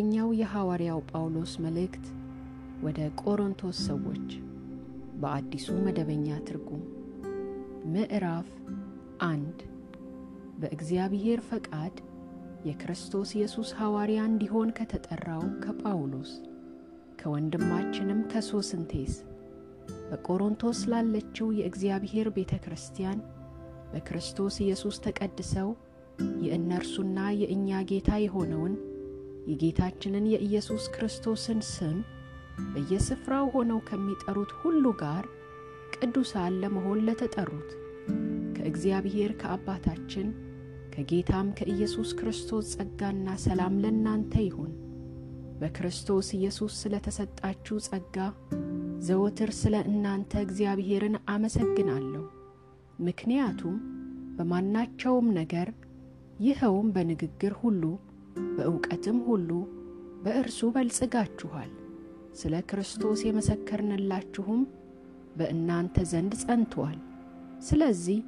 ሁለተኛው የሐዋርያው ጳውሎስ መልእክት ወደ ቆሮንቶስ ሰዎች በአዲሱ መደበኛ ትርጉም ምዕራፍ አንድ። በእግዚአብሔር ፈቃድ የክርስቶስ ኢየሱስ ሐዋርያ እንዲሆን ከተጠራው ከጳውሎስ ከወንድማችንም ከሶስንቴስ በቆሮንቶስ ላለችው የእግዚአብሔር ቤተ ክርስቲያን በክርስቶስ ኢየሱስ ተቀድሰው የእነርሱና የእኛ ጌታ የሆነውን የጌታችንን የኢየሱስ ክርስቶስን ስም በየስፍራው ሆነው ከሚጠሩት ሁሉ ጋር ቅዱሳን ለመሆን ለተጠሩት ከእግዚአብሔር ከአባታችን ከጌታም ከኢየሱስ ክርስቶስ ጸጋና ሰላም ለእናንተ ይሁን። በክርስቶስ ኢየሱስ ስለ ተሰጣችሁ ጸጋ ዘወትር ስለ እናንተ እግዚአብሔርን አመሰግናለሁ። ምክንያቱም በማናቸውም ነገር ይኸውም በንግግር ሁሉ በእውቀትም ሁሉ በእርሱ በልጽጋችኋል። ስለ ክርስቶስ የመሰከርንላችሁም በእናንተ ዘንድ ጸንቶአል። ስለዚህ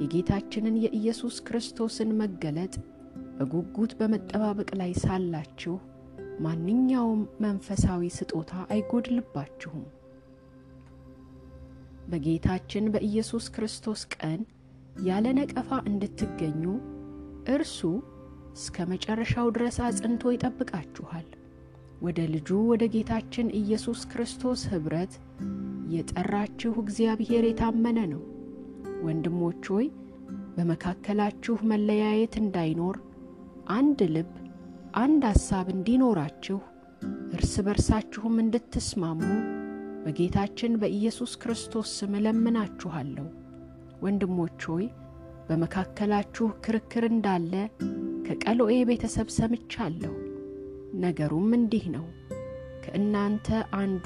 የጌታችንን የኢየሱስ ክርስቶስን መገለጥ በጉጉት በመጠባበቅ ላይ ሳላችሁ ማንኛውም መንፈሳዊ ስጦታ አይጎድልባችሁም። በጌታችን በኢየሱስ ክርስቶስ ቀን ያለ ነቀፋ እንድትገኙ እርሱ እስከ መጨረሻው ድረስ አጽንቶ ይጠብቃችኋል። ወደ ልጁ ወደ ጌታችን ኢየሱስ ክርስቶስ ኅብረት የጠራችሁ እግዚአብሔር የታመነ ነው። ወንድሞች ሆይ በመካከላችሁ መለያየት እንዳይኖር አንድ ልብ፣ አንድ ሐሳብ እንዲኖራችሁ እርስ በርሳችሁም እንድትስማሙ በጌታችን በኢየሱስ ክርስቶስ ስም እለምናችኋለሁ። ወንድሞች ሆይ በመካከላችሁ ክርክር እንዳለ ከቀሎኤ ቤተሰብ ሰምቻለሁ። ነገሩም እንዲህ ነው። ከእናንተ አንዱ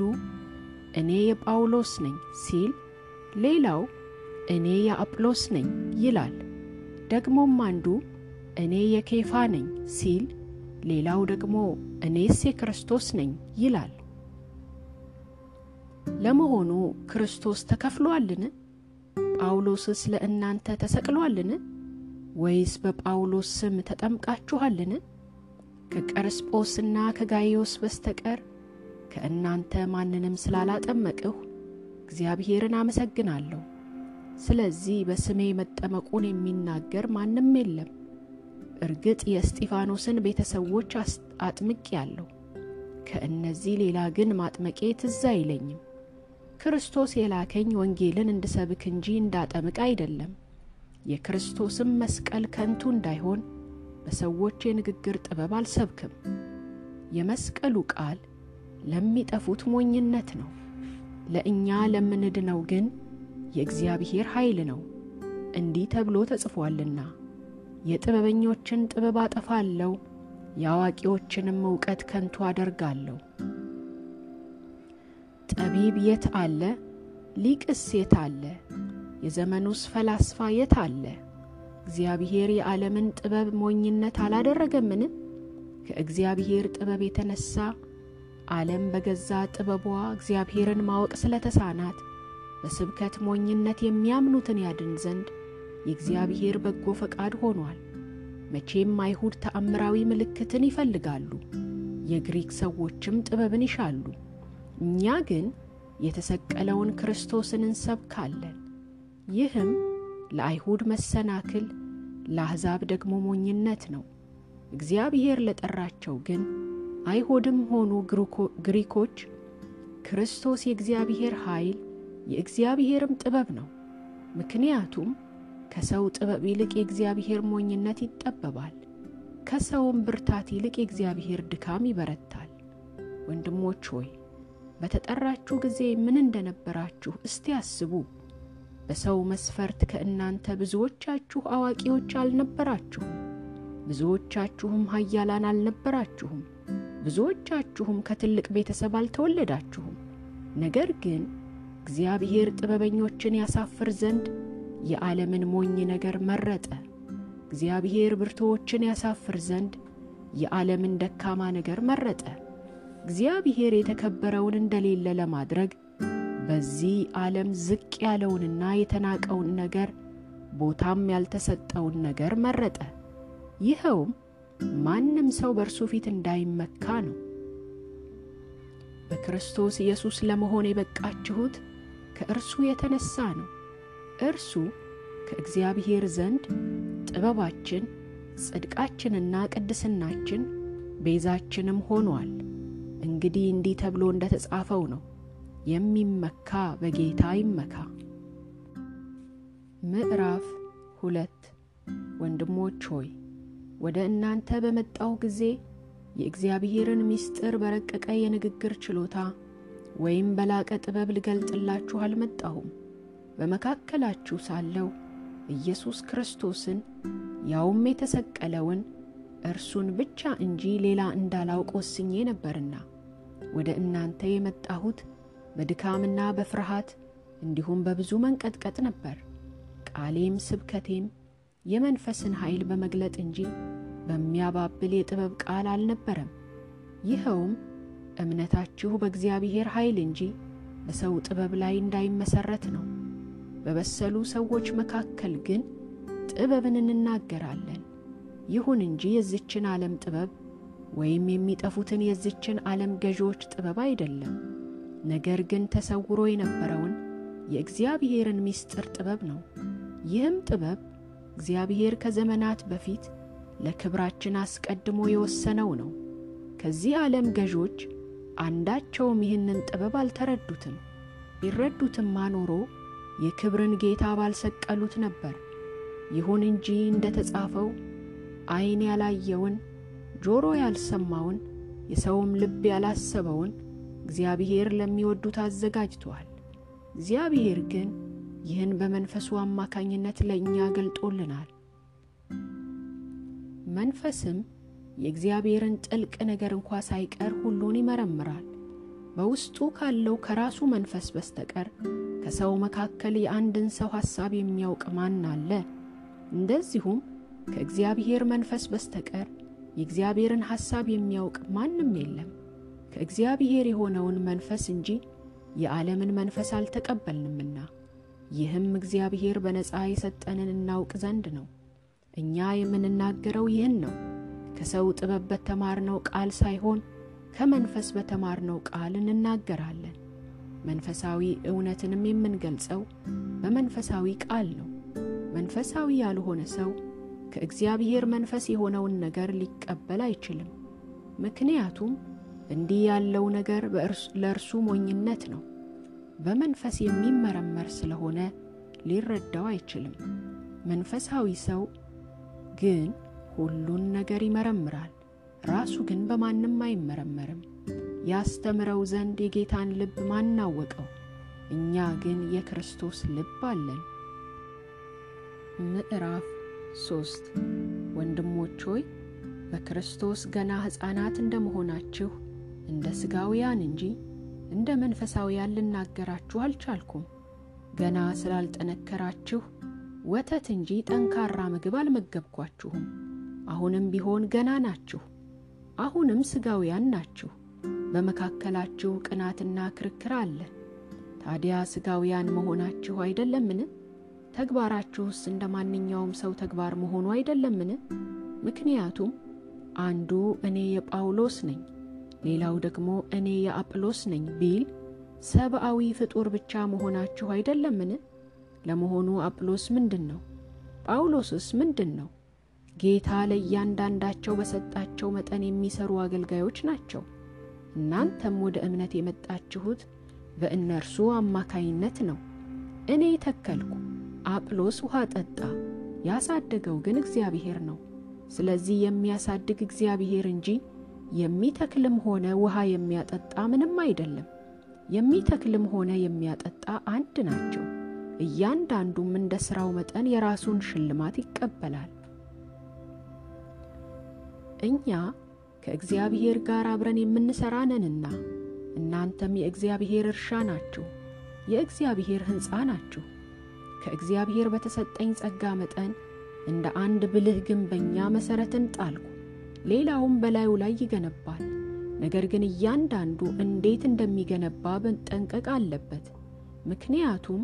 እኔ የጳውሎስ ነኝ ሲል፣ ሌላው እኔ የአጵሎስ ነኝ ይላል። ደግሞም አንዱ እኔ የኬፋ ነኝ ሲል፣ ሌላው ደግሞ እኔስ የክርስቶስ ነኝ ይላል። ለመሆኑ ክርስቶስ ተከፍሎአልን? ጳውሎስስ ለእናንተ ተሰቅሎአልን? ወይስ በጳውሎስ ስም ተጠምቃችኋልን? ከቀርስጶስና ከጋይዮስ በስተቀር ከእናንተ ማንንም ስላላጠመቅሁ እግዚአብሔርን አመሰግናለሁ። ስለዚህ በስሜ መጠመቁን የሚናገር ማንም የለም። እርግጥ የእስጢፋኖስን ቤተሰቦች አጥምቄአለሁ። ከእነዚህ ሌላ ግን ማጥመቄ ትዝ አይለኝም። ክርስቶስ የላከኝ ወንጌልን እንድሰብክ እንጂ እንዳጠምቅ አይደለም። የክርስቶስም መስቀል ከንቱ እንዳይሆን በሰዎች የንግግር ጥበብ አልሰብክም። የመስቀሉ ቃል ለሚጠፉት ሞኝነት ነው፣ ለእኛ ለምንድነው ግን የእግዚአብሔር ኃይል ነው። እንዲህ ተብሎ ተጽፏልና የጥበበኞችን ጥበብ አጠፋለሁ፣ የአዋቂዎችንም እውቀት ከንቱ አደርጋለሁ። ጠቢብ የት አለ? ሊቅስ የት አለ? የዘመኑስ ፈላስፋ የት አለ? እግዚአብሔር የዓለምን ጥበብ ሞኝነት አላደረገምን? ከእግዚአብሔር ጥበብ የተነሳ ዓለም በገዛ ጥበቧ እግዚአብሔርን ማወቅ ስለተሳናት በስብከት ሞኝነት የሚያምኑትን ያድን ዘንድ የእግዚአብሔር በጎ ፈቃድ ሆኗል። መቼም አይሁድ ተአምራዊ ምልክትን ይፈልጋሉ፣ የግሪክ ሰዎችም ጥበብን ይሻሉ። እኛ ግን የተሰቀለውን ክርስቶስን እንሰብካለን። ይህም ለአይሁድ መሰናክል፣ ለአሕዛብ ደግሞ ሞኝነት ነው። እግዚአብሔር ለጠራቸው ግን አይሁድም ሆኑ ግሪኮች ክርስቶስ የእግዚአብሔር ኃይል የእግዚአብሔርም ጥበብ ነው። ምክንያቱም ከሰው ጥበብ ይልቅ የእግዚአብሔር ሞኝነት ይጠበባል፣ ከሰውም ብርታት ይልቅ የእግዚአብሔር ድካም ይበረታል። ወንድሞች ሆይ በተጠራችሁ ጊዜ ምን እንደነበራችሁ እስቲ አስቡ። በሰው መስፈርት ከእናንተ ብዙዎቻችሁ አዋቂዎች አልነበራችሁም፣ ብዙዎቻችሁም ኃያላን አልነበራችሁም፣ ብዙዎቻችሁም ከትልቅ ቤተሰብ አልተወለዳችሁም። ነገር ግን እግዚአብሔር ጥበበኞችን ያሳፍር ዘንድ የዓለምን ሞኝ ነገር መረጠ። እግዚአብሔር ብርቱዎችን ያሳፍር ዘንድ የዓለምን ደካማ ነገር መረጠ። እግዚአብሔር የተከበረውን እንደሌለ ለማድረግ በዚህ ዓለም ዝቅ ያለውንና የተናቀውን ነገር ቦታም ያልተሰጠውን ነገር መረጠ። ይኸውም ማንም ሰው በእርሱ ፊት እንዳይመካ ነው። በክርስቶስ ኢየሱስ ለመሆን የበቃችሁት ከእርሱ የተነሳ ነው። እርሱ ከእግዚአብሔር ዘንድ ጥበባችን፣ ጽድቃችንና ቅድስናችን ቤዛችንም ሆኗል። እንግዲህ እንዲህ ተብሎ እንደ ተጻፈው ነው፣ የሚመካ በጌታ ይመካ። ምዕራፍ ሁለት ወንድሞች ሆይ ወደ እናንተ በመጣሁ ጊዜ የእግዚአብሔርን ምስጢር በረቀቀ የንግግር ችሎታ ወይም በላቀ ጥበብ ልገልጥላችሁ አልመጣሁም። በመካከላችሁ ሳለሁ ኢየሱስ ክርስቶስን ያውም የተሰቀለውን እርሱን ብቻ እንጂ ሌላ እንዳላውቅ ወስኜ ነበርና ወደ እናንተ የመጣሁት በድካምና በፍርሃት እንዲሁም በብዙ መንቀጥቀጥ ነበር። ቃሌም ስብከቴም የመንፈስን ኃይል በመግለጥ እንጂ በሚያባብል የጥበብ ቃል አልነበረም። ይኸውም እምነታችሁ በእግዚአብሔር ኃይል እንጂ በሰው ጥበብ ላይ እንዳይመሰረት ነው። በበሰሉ ሰዎች መካከል ግን ጥበብን እንናገራለን። ይሁን እንጂ የዝችን ዓለም ጥበብ ወይም የሚጠፉትን የዝችን ዓለም ገዢዎች ጥበብ አይደለም። ነገር ግን ተሰውሮ የነበረውን የእግዚአብሔርን ምስጢር ጥበብ ነው። ይህም ጥበብ እግዚአብሔር ከዘመናት በፊት ለክብራችን አስቀድሞ የወሰነው ነው። ከዚህ ዓለም ገዦች አንዳቸውም ይህንን ጥበብ አልተረዱትም። ቢረዱትማ ኖሮ የክብርን ጌታ ባልሰቀሉት ነበር። ይሁን እንጂ እንደ ተጻፈው ዓይን ያላየውን ጆሮ ያልሰማውን የሰውም ልብ ያላሰበውን እግዚአብሔር ለሚወዱት አዘጋጅቷል። እግዚአብሔር ግን ይህን በመንፈሱ አማካኝነት ለእኛ ገልጦልናል። መንፈስም የእግዚአብሔርን ጥልቅ ነገር እንኳ ሳይቀር ሁሉን ይመረምራል። በውስጡ ካለው ከራሱ መንፈስ በስተቀር ከሰው መካከል የአንድን ሰው ሐሳብ የሚያውቅ ማን አለ? እንደዚሁም ከእግዚአብሔር መንፈስ በስተቀር የእግዚአብሔርን ሐሳብ የሚያውቅ ማንም የለም። ከእግዚአብሔር የሆነውን መንፈስ እንጂ የዓለምን መንፈስ አልተቀበልንምና፣ ይህም እግዚአብሔር በነፃ የሰጠንን እናውቅ ዘንድ ነው። እኛ የምንናገረው ይህን ነው፣ ከሰው ጥበብ በተማርነው ቃል ሳይሆን ከመንፈስ በተማርነው ቃል እንናገራለን። መንፈሳዊ እውነትንም የምንገልጸው በመንፈሳዊ ቃል ነው። መንፈሳዊ ያልሆነ ሰው ከእግዚአብሔር መንፈስ የሆነውን ነገር ሊቀበል አይችልም። ምክንያቱም እንዲህ ያለው ነገር ለእርሱ ሞኝነት ነው፣ በመንፈስ የሚመረመር ስለሆነ ሊረዳው አይችልም። መንፈሳዊ ሰው ግን ሁሉን ነገር ይመረምራል፣ ራሱ ግን በማንም አይመረመርም። ያስተምረው ዘንድ የጌታን ልብ ማናወቀው? እኛ ግን የክርስቶስ ልብ አለን። ምዕራፍ ሶስት ወንድሞች ሆይ በክርስቶስ ገና ሕፃናት እንደ መሆናችሁ እንደ ሥጋውያን እንጂ እንደ መንፈሳውያን ልናገራችሁ አልቻልኩም። ገና ስላልጠነከራችሁ ወተት እንጂ ጠንካራ ምግብ አልመገብኳችሁም። አሁንም ቢሆን ገና ናችሁ። አሁንም ሥጋውያን ናችሁ። በመካከላችሁ ቅናትና ክርክር አለ። ታዲያ ሥጋውያን መሆናችሁ አይደለምን? ተግባራችሁስ እንደ ማንኛውም ሰው ተግባር መሆኑ አይደለምን? ምክንያቱም አንዱ እኔ የጳውሎስ ነኝ፣ ሌላው ደግሞ እኔ የአጵሎስ ነኝ ቢል ሰብአዊ ፍጡር ብቻ መሆናችሁ አይደለምን? ለመሆኑ አጵሎስ ምንድን ነው? ጳውሎስስ ምንድን ነው? ጌታ ለእያንዳንዳቸው በሰጣቸው መጠን የሚሰሩ አገልጋዮች ናቸው። እናንተም ወደ እምነት የመጣችሁት በእነርሱ አማካይነት ነው። እኔ ተከልኩ፣ አጵሎስ ውሃ ጠጣ፣ ያሳደገው ግን እግዚአብሔር ነው። ስለዚህ የሚያሳድግ እግዚአብሔር እንጂ የሚተክልም ሆነ ውሃ የሚያጠጣ ምንም አይደለም። የሚተክልም ሆነ የሚያጠጣ አንድ ናቸው። እያንዳንዱም እንደ ሥራው መጠን የራሱን ሽልማት ይቀበላል። እኛ ከእግዚአብሔር ጋር አብረን የምንሠራ ነንና እናንተም የእግዚአብሔር እርሻ ናችሁ፣ የእግዚአብሔር ሕንፃ ናችሁ። ከእግዚአብሔር በተሰጠኝ ጸጋ መጠን እንደ አንድ ብልህ ግንበኛ መሠረትን ጣልኩ፣ ሌላውም በላዩ ላይ ይገነባል። ነገር ግን እያንዳንዱ እንዴት እንደሚገነባ መጠንቀቅ አለበት። ምክንያቱም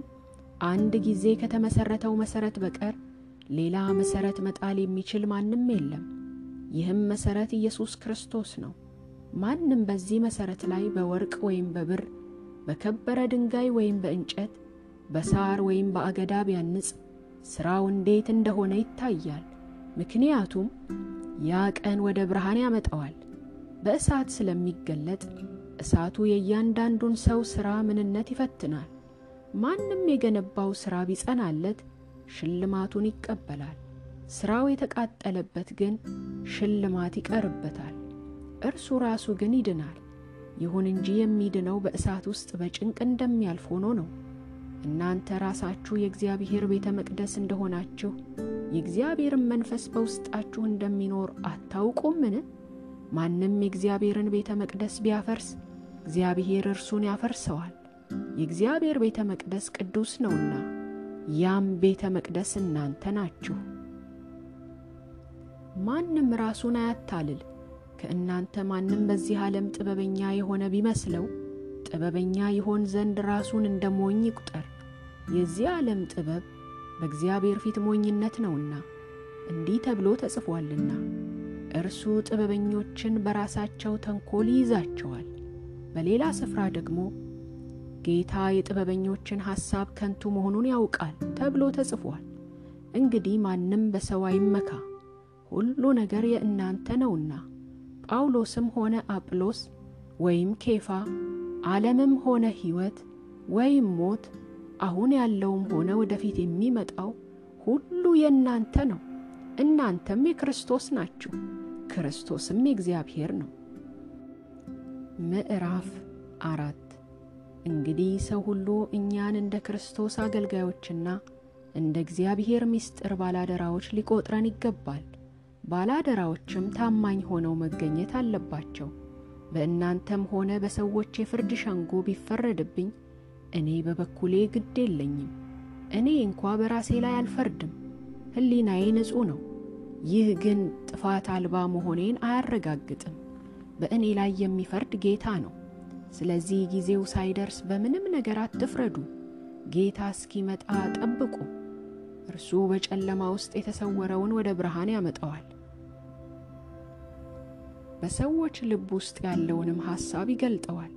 አንድ ጊዜ ከተመሠረተው መሠረት በቀር ሌላ መሠረት መጣል የሚችል ማንም የለም። ይህም መሠረት ኢየሱስ ክርስቶስ ነው። ማንም በዚህ መሠረት ላይ በወርቅ ወይም በብር በከበረ ድንጋይ ወይም በእንጨት በሳር ወይም በአገዳ ቢያንጽ ሥራው እንዴት እንደሆነ ይታያል። ምክንያቱም ያ ቀን ወደ ብርሃን ያመጣዋል። በእሳት ስለሚገለጥ እሳቱ የእያንዳንዱን ሰው ሥራ ምንነት ይፈትናል። ማንም የገነባው ሥራ ቢጸናለት ሽልማቱን ይቀበላል። ሥራው የተቃጠለበት ግን ሽልማት ይቀርበታል። እርሱ ራሱ ግን ይድናል። ይሁን እንጂ የሚድነው በእሳት ውስጥ በጭንቅ እንደሚያልፍ ሆኖ ነው። እናንተ ራሳችሁ የእግዚአብሔር ቤተ መቅደስ እንደሆናችሁ የእግዚአብሔርን መንፈስ በውስጣችሁ እንደሚኖር አታውቁምን? ማንም የእግዚአብሔርን ቤተ መቅደስ ቢያፈርስ እግዚአብሔር እርሱን ያፈርሰዋል። የእግዚአብሔር ቤተ መቅደስ ቅዱስ ነውና፣ ያም ቤተ መቅደስ እናንተ ናችሁ። ማንም ራሱን አያታልል። ከእናንተ ማንም በዚህ ዓለም ጥበበኛ የሆነ ቢመስለው ጥበበኛ ይሆን ዘንድ ራሱን እንደ ሞኝ ይቁጠር። የዚህ ዓለም ጥበብ በእግዚአብሔር ፊት ሞኝነት ነውና፣ እንዲህ ተብሎ ተጽፏልና እርሱ ጥበበኞችን በራሳቸው ተንኮል ይይዛቸዋል። በሌላ ስፍራ ደግሞ ጌታ የጥበበኞችን ሐሳብ ከንቱ መሆኑን ያውቃል ተብሎ ተጽፏል። እንግዲህ ማንም በሰው አይመካ፣ ሁሉ ነገር የእናንተ ነውና ጳውሎስም ሆነ አጵሎስ ወይም ኬፋ ዓለምም ሆነ ሕይወት ወይም ሞት አሁን ያለውም ሆነ ወደፊት የሚመጣው ሁሉ የእናንተ ነው። እናንተም የክርስቶስ ናችሁ፣ ክርስቶስም የእግዚአብሔር ነው። ምዕራፍ አራት እንግዲህ ሰው ሁሉ እኛን እንደ ክርስቶስ አገልጋዮችና እንደ እግዚአብሔር ምስጢር ባላደራዎች ሊቆጥረን ይገባል። ባላደራዎችም ታማኝ ሆነው መገኘት አለባቸው። በእናንተም ሆነ በሰዎች የፍርድ ሸንጎ ቢፈረድብኝ እኔ በበኩሌ ግድ የለኝም። እኔ እንኳ በራሴ ላይ አልፈርድም፣ ሕሊናዬ ንጹሕ ነው። ይህ ግን ጥፋት አልባ መሆኔን አያረጋግጥም። በእኔ ላይ የሚፈርድ ጌታ ነው። ስለዚህ ጊዜው ሳይደርስ በምንም ነገር አትፍረዱ። ጌታ እስኪመጣ ጠብቁ። እርሱ በጨለማ ውስጥ የተሰወረውን ወደ ብርሃን ያመጣዋል፣ በሰዎች ልብ ውስጥ ያለውንም ሐሳብ ይገልጠዋል።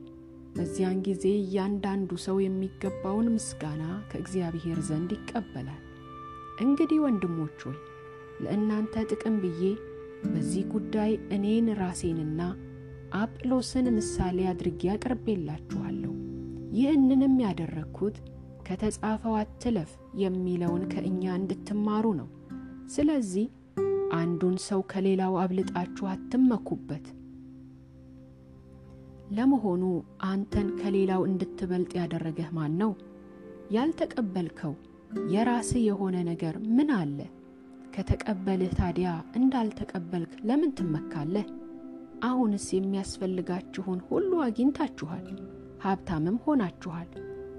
በዚያን ጊዜ እያንዳንዱ ሰው የሚገባውን ምስጋና ከእግዚአብሔር ዘንድ ይቀበላል። እንግዲህ ወንድሞች ሆይ ለእናንተ ጥቅም ብዬ በዚህ ጉዳይ እኔን ራሴንና አጵሎስን ምሳሌ አድርጌ አቅርቤላችኋለሁ። ይህንንም ያደረግኩት ከተጻፈው አትለፍ የሚለውን ከእኛ እንድትማሩ ነው። ስለዚህ አንዱን ሰው ከሌላው አብልጣችሁ አትመኩበት። ለመሆኑ አንተን ከሌላው እንድትበልጥ ያደረገህ ማን ነው? ያልተቀበልከው የራስህ የሆነ ነገር ምን አለ? ከተቀበልህ ታዲያ እንዳልተቀበልክ ለምን ትመካለህ? አሁንስ የሚያስፈልጋችሁን ሁሉ አግኝታችኋል፣ ሀብታምም ሆናችኋል፣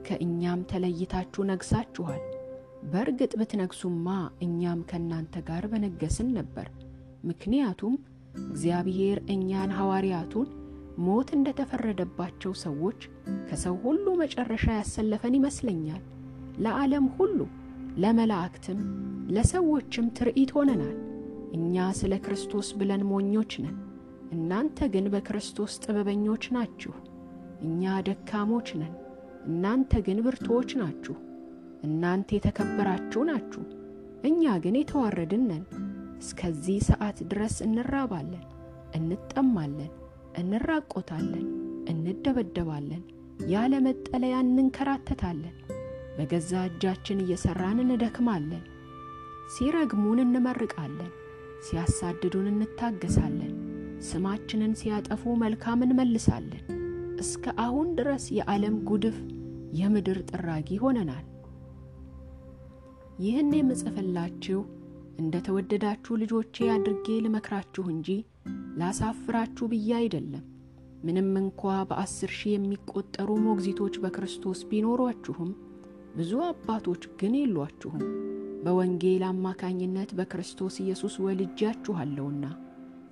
ከእኛም ተለይታችሁ ነግሳችኋል። በእርግጥ ብትነግሱማ እኛም ከእናንተ ጋር በነገስን ነበር። ምክንያቱም እግዚአብሔር እኛን ሐዋርያቱን ሞት እንደተፈረደባቸው ሰዎች ከሰው ሁሉ መጨረሻ ያሰለፈን ይመስለኛል። ለዓለም ሁሉ ለመላእክትም ለሰዎችም ትርኢት ሆነናል። እኛ ስለ ክርስቶስ ብለን ሞኞች ነን፣ እናንተ ግን በክርስቶስ ጥበበኞች ናችሁ። እኛ ደካሞች ነን፣ እናንተ ግን ብርቱዎች ናችሁ። እናንተ የተከበራችሁ ናችሁ፣ እኛ ግን የተዋረድን ነን። እስከዚህ ሰዓት ድረስ እንራባለን፣ እንጠማለን፣ እንራቆታለን፣ እንደበደባለን፣ ያለ መጠለያ እንንከራተታለን። በገዛ እጃችን እየሠራን እንደክማለን። ሲረግሙን እንመርቃለን፣ ሲያሳድዱን እንታገሳለን። ስማችንን ሲያጠፉ መልካም እንመልሳለን። እስከ አሁን ድረስ የዓለም ጉድፍ የምድር ጥራጊ ሆነናል። ይህን የምጽፍላችሁ እንደ ተወደዳችሁ ልጆቼ አድርጌ ልመክራችሁ እንጂ ላሳፍራችሁ ብዬ አይደለም። ምንም እንኳ በአስር ሺህ የሚቆጠሩ ሞግዚቶች በክርስቶስ ቢኖሯችሁም ብዙ አባቶች ግን የሏችሁም። በወንጌል አማካኝነት በክርስቶስ ኢየሱስ ወልጃችኋለሁና፣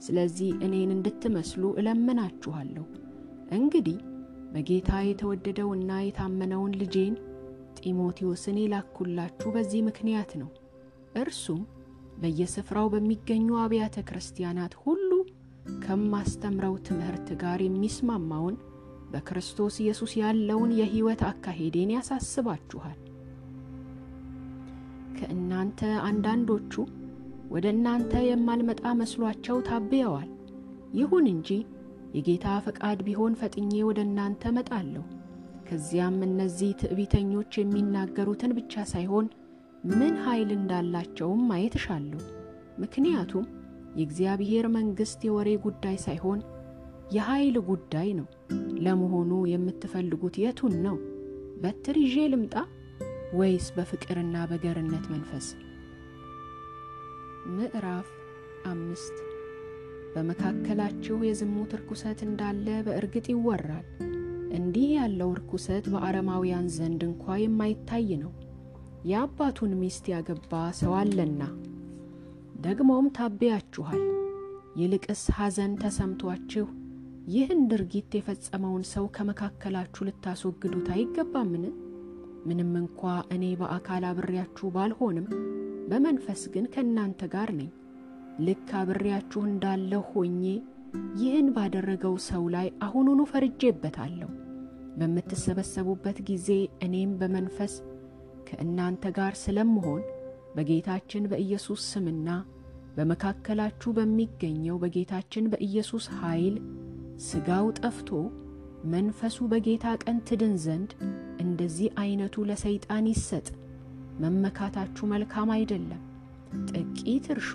ስለዚህ እኔን እንድትመስሉ እለምናችኋለሁ። እንግዲህ በጌታ የተወደደውና የታመነውን ልጄን ጢሞቴዎስን የላኩላችሁ በዚህ ምክንያት ነው። እርሱም በየስፍራው በሚገኙ አብያተ ክርስቲያናት ሁሉ ከማስተምረው ትምህርት ጋር የሚስማማውን በክርስቶስ ኢየሱስ ያለውን የሕይወት አካሄዴን ያሳስባችኋል። ከእናንተ አንዳንዶቹ ወደ እናንተ የማልመጣ መስሏቸው ታብየዋል። ይሁን እንጂ የጌታ ፈቃድ ቢሆን ፈጥኜ ወደ እናንተ መጣለሁ። ከዚያም እነዚህ ትዕቢተኞች የሚናገሩትን ብቻ ሳይሆን ምን ኃይል እንዳላቸውም ማየት እሻለሁ። ምክንያቱም የእግዚአብሔር መንግሥት የወሬ ጉዳይ ሳይሆን የኃይል ጉዳይ ነው። ለመሆኑ የምትፈልጉት የቱን ነው? በትር ይዤ ልምጣ ወይስ በፍቅርና በገርነት መንፈስ? ምዕራፍ አምስት በመካከላችሁ የዝሙት ርኩሰት እንዳለ በእርግጥ ይወራል። እንዲህ ያለው ርኩሰት በአረማውያን ዘንድ እንኳ የማይታይ ነው። የአባቱን ሚስት ያገባ ሰው አለና። ደግሞም ታቤያችኋል። ይልቅስ ሐዘን ተሰምቷችሁ ይህን ድርጊት የፈጸመውን ሰው ከመካከላችሁ ልታስወግዱት አይገባምን? ምንም እንኳ እኔ በአካል አብሬያችሁ ባልሆንም በመንፈስ ግን ከእናንተ ጋር ነኝ። ልክ አብሬያችሁ እንዳለሁ ሆኜ ይህን ባደረገው ሰው ላይ አሁኑኑ ፈርጄበታለሁ። በምትሰበሰቡበት ጊዜ እኔም በመንፈስ ከእናንተ ጋር ስለምሆን በጌታችን በኢየሱስ ስምና በመካከላችሁ በሚገኘው በጌታችን በኢየሱስ ኃይል ሥጋው ጠፍቶ መንፈሱ በጌታ ቀን ትድን ዘንድ እንደዚህ ዐይነቱ ለሰይጣን ይሰጥ። መመካታችሁ መልካም አይደለም። ጥቂት እርሾ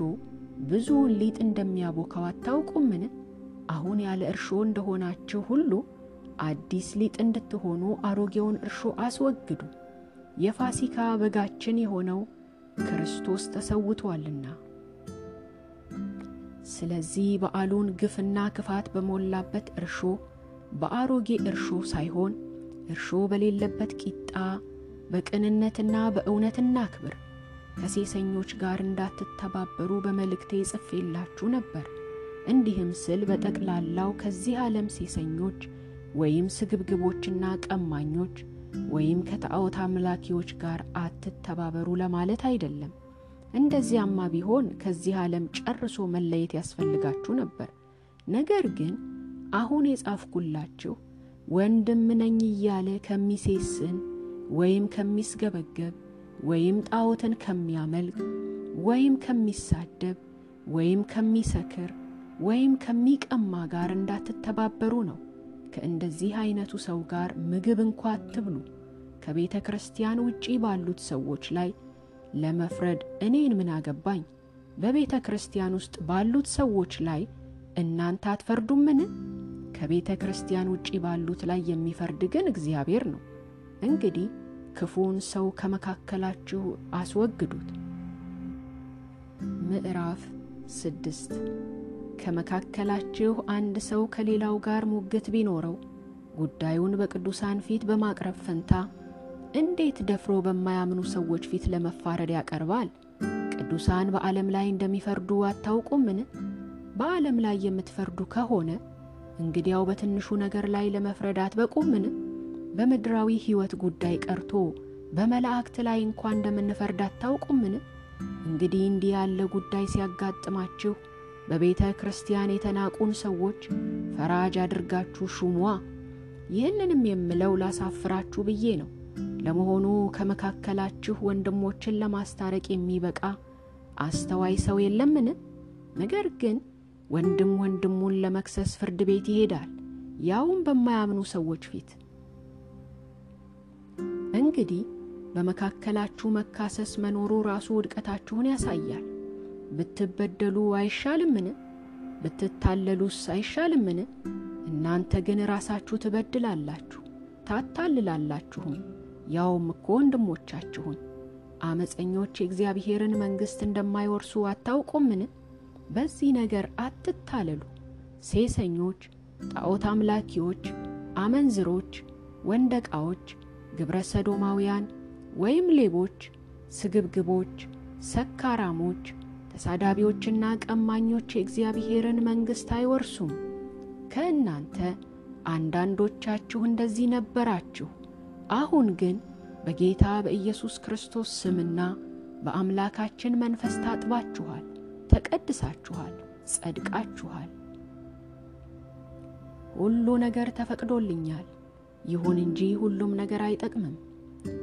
ብዙውን ሊጥ እንደሚያቦካው አታውቁምን? አሁን ያለ እርሾ እንደሆናችሁ ሁሉ አዲስ ሊጥ እንድትሆኑ አሮጌውን እርሾ አስወግዱ። የፋሲካ በጋችን የሆነው ክርስቶስ ተሰውቶአልና። ስለዚህ በዓሉን ግፍና ክፋት በሞላበት እርሾ በአሮጌ እርሾ ሳይሆን እርሾ በሌለበት ቂጣ በቅንነትና በእውነት እናክብር። ከሴሰኞች ጋር እንዳትተባበሩ በመልእክቴ ጽፌላችሁ ነበር። እንዲህም ስል በጠቅላላው ከዚህ ዓለም ሴሰኞች ወይም ስግብግቦችና ቀማኞች ወይም ከጣዖት አምላኪዎች ጋር አትተባበሩ ለማለት አይደለም። እንደዚያማ ቢሆን ከዚህ ዓለም ጨርሶ መለየት ያስፈልጋችሁ ነበር። ነገር ግን አሁን የጻፍኩላችሁ ወንድም ነኝ እያለ ከሚሴስን ወይም ከሚስገበገብ ወይም ጣዖትን ከሚያመልክ ወይም ከሚሳደብ ወይም ከሚሰክር ወይም ከሚቀማ ጋር እንዳትተባበሩ ነው። ከእንደዚህ ዐይነቱ ሰው ጋር ምግብ እንኳ አትብሉ። ከቤተ ክርስቲያን ውጪ ባሉት ሰዎች ላይ ለመፍረድ እኔን ምን አገባኝ? በቤተ ክርስቲያን ውስጥ ባሉት ሰዎች ላይ እናንተ አትፈርዱምን? ከቤተ ክርስቲያን ውጪ ባሉት ላይ የሚፈርድ ግን እግዚአብሔር ነው። እንግዲህ ክፉውን ሰው ከመካከላችሁ አስወግዱት። ምዕራፍ ስድስት ከመካከላችሁ አንድ ሰው ከሌላው ጋር ሙግት ቢኖረው ጉዳዩን በቅዱሳን ፊት በማቅረብ ፈንታ እንዴት ደፍሮ በማያምኑ ሰዎች ፊት ለመፋረድ ያቀርባል? ቅዱሳን በዓለም ላይ እንደሚፈርዱ አታውቁምን? በዓለም ላይ የምትፈርዱ ከሆነ እንግዲያው በትንሹ ነገር ላይ ለመፍረድ አትበቁምን? በምድራዊ ሕይወት ጉዳይ ቀርቶ በመላእክት ላይ እንኳ እንደምንፈርድ አታውቁምን? እንግዲህ እንዲህ ያለ ጉዳይ ሲያጋጥማችሁ በቤተ ክርስቲያን የተናቁን ሰዎች ፈራጅ አድርጋችሁ ሹሟ። ይህንንም የምለው ላሳፍራችሁ ብዬ ነው። ለመሆኑ ከመካከላችሁ ወንድሞችን ለማስታረቅ የሚበቃ አስተዋይ ሰው የለምን? ነገር ግን ወንድም ወንድሙን ለመክሰስ ፍርድ ቤት ይሄዳል፣ ያውም በማያምኑ ሰዎች ፊት። እንግዲህ በመካከላችሁ መካሰስ መኖሩ ራሱ ውድቀታችሁን ያሳያል። ብትበደሉ አይሻልምን? ብትታለሉስ አይሻልምን? እናንተ ግን ራሳችሁ ትበድላላችሁ ታታልላላችሁም፣ ያውም እኮ ወንድሞቻችሁን። አመፀኞች የእግዚአብሔርን መንግሥት እንደማይወርሱ አታውቁምን? በዚህ ነገር አትታለሉ። ሴሰኞች፣ ጣዖት አምላኪዎች፣ አመንዝሮች፣ ወንደቃዎች፣ ግብረ ሰዶማውያን ወይም ሌቦች፣ ስግብግቦች፣ ሰካራሞች፣ ተሳዳቢዎችና ቀማኞች የእግዚአብሔርን መንግሥት አይወርሱም። ከእናንተ አንዳንዶቻችሁ እንደዚህ ነበራችሁ። አሁን ግን በጌታ በኢየሱስ ክርስቶስ ስምና በአምላካችን መንፈስ ታጥባችኋል፣ ተቀድሳችኋል፣ ጸድቃችኋል። ሁሉ ነገር ተፈቅዶልኛል፣ ይሁን እንጂ ሁሉም ነገር አይጠቅምም።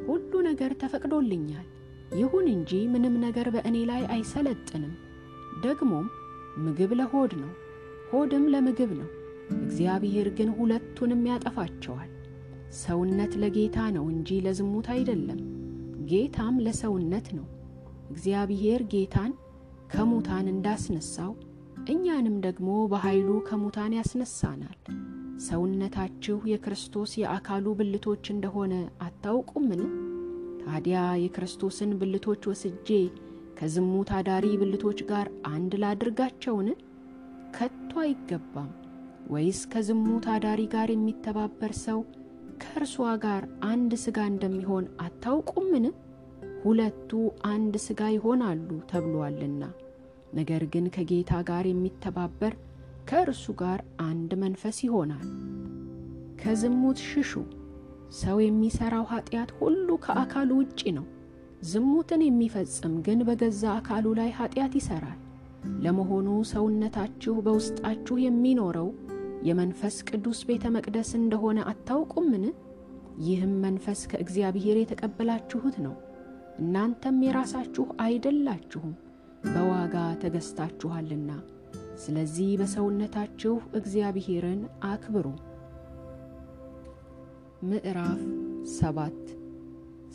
ሁሉ ነገር ተፈቅዶልኛል፣ ይሁን እንጂ ምንም ነገር በእኔ ላይ አይሰለጥንም። ደግሞም ምግብ ለሆድ ነው፣ ሆድም ለምግብ ነው። እግዚአብሔር ግን ሁለቱንም ያጠፋቸዋል። ሰውነት ለጌታ ነው እንጂ ለዝሙት አይደለም፣ ጌታም ለሰውነት ነው። እግዚአብሔር ጌታን ከሙታን እንዳስነሳው እኛንም ደግሞ በኃይሉ ከሙታን ያስነሳናል። ሰውነታችሁ የክርስቶስ የአካሉ ብልቶች እንደሆነ አታውቁምን? ታዲያ የክርስቶስን ብልቶች ወስጄ ከዝሙት አዳሪ ብልቶች ጋር አንድ ላድርጋቸውን? ከቶ አይገባም። ወይስ ከዝሙት አዳሪ ጋር የሚተባበር ሰው ከእርሷ ጋር አንድ ሥጋ እንደሚሆን አታውቁምን? ሁለቱ አንድ ሥጋ ይሆናሉ ተብሎአልና። ነገር ግን ከጌታ ጋር የሚተባበር ከእርሱ ጋር አንድ መንፈስ ይሆናል። ከዝሙት ሽሹ። ሰው የሚሠራው ኀጢአት ሁሉ ከአካሉ ውጪ ነው። ዝሙትን የሚፈጽም ግን በገዛ አካሉ ላይ ኀጢአት ይሠራል። ለመሆኑ ሰውነታችሁ በውስጣችሁ የሚኖረው የመንፈስ ቅዱስ ቤተ መቅደስ እንደሆነ አታውቁምን? ይህም መንፈስ ከእግዚአብሔር የተቀበላችሁት ነው። እናንተም የራሳችሁ አይደላችሁም፣ በዋጋ ተገዝታችኋልና። ስለዚህ በሰውነታችሁ እግዚአብሔርን አክብሩ። ምዕራፍ ሰባት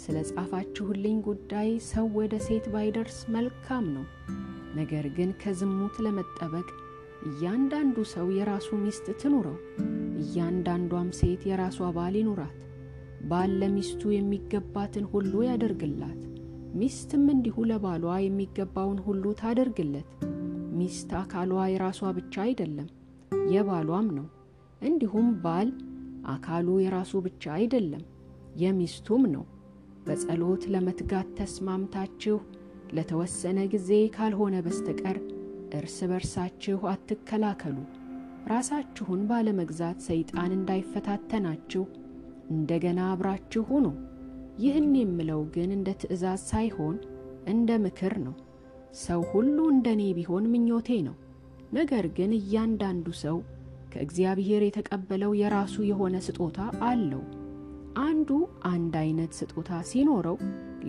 ስለ ጻፋችሁልኝ ጉዳይ ሰው ወደ ሴት ባይደርስ መልካም ነው። ነገር ግን ከዝሙት ለመጠበቅ እያንዳንዱ ሰው የራሱ ሚስት ትኑረው፣ እያንዳንዷም ሴት የራሷ ባል ይኑራት። ባል ለሚስቱ የሚገባትን ሁሉ ያደርግላት፣ ሚስትም እንዲሁ ለባሏ የሚገባውን ሁሉ ታደርግለት። ሚስት አካሏ የራሷ ብቻ አይደለም፣ የባሏም ነው። እንዲሁም ባል አካሉ የራሱ ብቻ አይደለም፣ የሚስቱም ነው። በጸሎት ለመትጋት ተስማምታችሁ ለተወሰነ ጊዜ ካልሆነ በስተቀር እርስ በርሳችሁ አትከላከሉ። ራሳችሁን ባለመግዛት ሰይጣን እንዳይፈታተናችሁ እንደገና አብራችሁ ሁኑ። ይህን የምለው ግን እንደ ትእዛዝ ሳይሆን እንደ ምክር ነው። ሰው ሁሉ እንደ እኔ ቢሆን ምኞቴ ነው። ነገር ግን እያንዳንዱ ሰው ከእግዚአብሔር የተቀበለው የራሱ የሆነ ስጦታ አለው። አንዱ አንድ አይነት ስጦታ ሲኖረው፣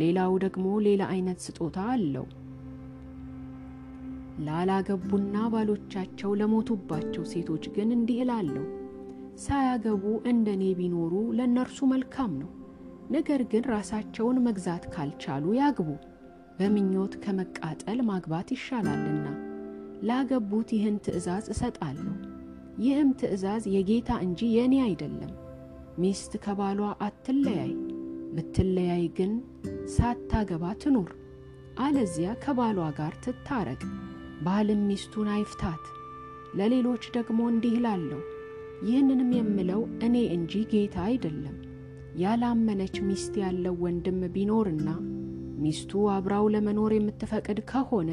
ሌላው ደግሞ ሌላ አይነት ስጦታ አለው። ላላገቡና ባሎቻቸው ለሞቱባቸው ሴቶች ግን እንዲህ እላለሁ፣ ሳያገቡ እንደ እኔ ቢኖሩ ለእነርሱ መልካም ነው። ነገር ግን ራሳቸውን መግዛት ካልቻሉ ያግቡ፣ በምኞት ከመቃጠል ማግባት ይሻላልና። ላገቡት ይህን ትእዛዝ እሰጣለሁ። ይህም ትእዛዝ የጌታ እንጂ የእኔ አይደለም። ሚስት ከባሏ አትለያይ፣ ብትለያይ ግን ሳታገባ ትኑር፣ አለዚያ ከባሏ ጋር ትታረቅ። ባልም ሚስቱን አይፍታት። ለሌሎች ደግሞ እንዲህ እላለሁ፣ ይህንንም የምለው እኔ እንጂ ጌታ አይደለም። ያላመነች ሚስት ያለው ወንድም ቢኖርና ሚስቱ አብራው ለመኖር የምትፈቅድ ከሆነ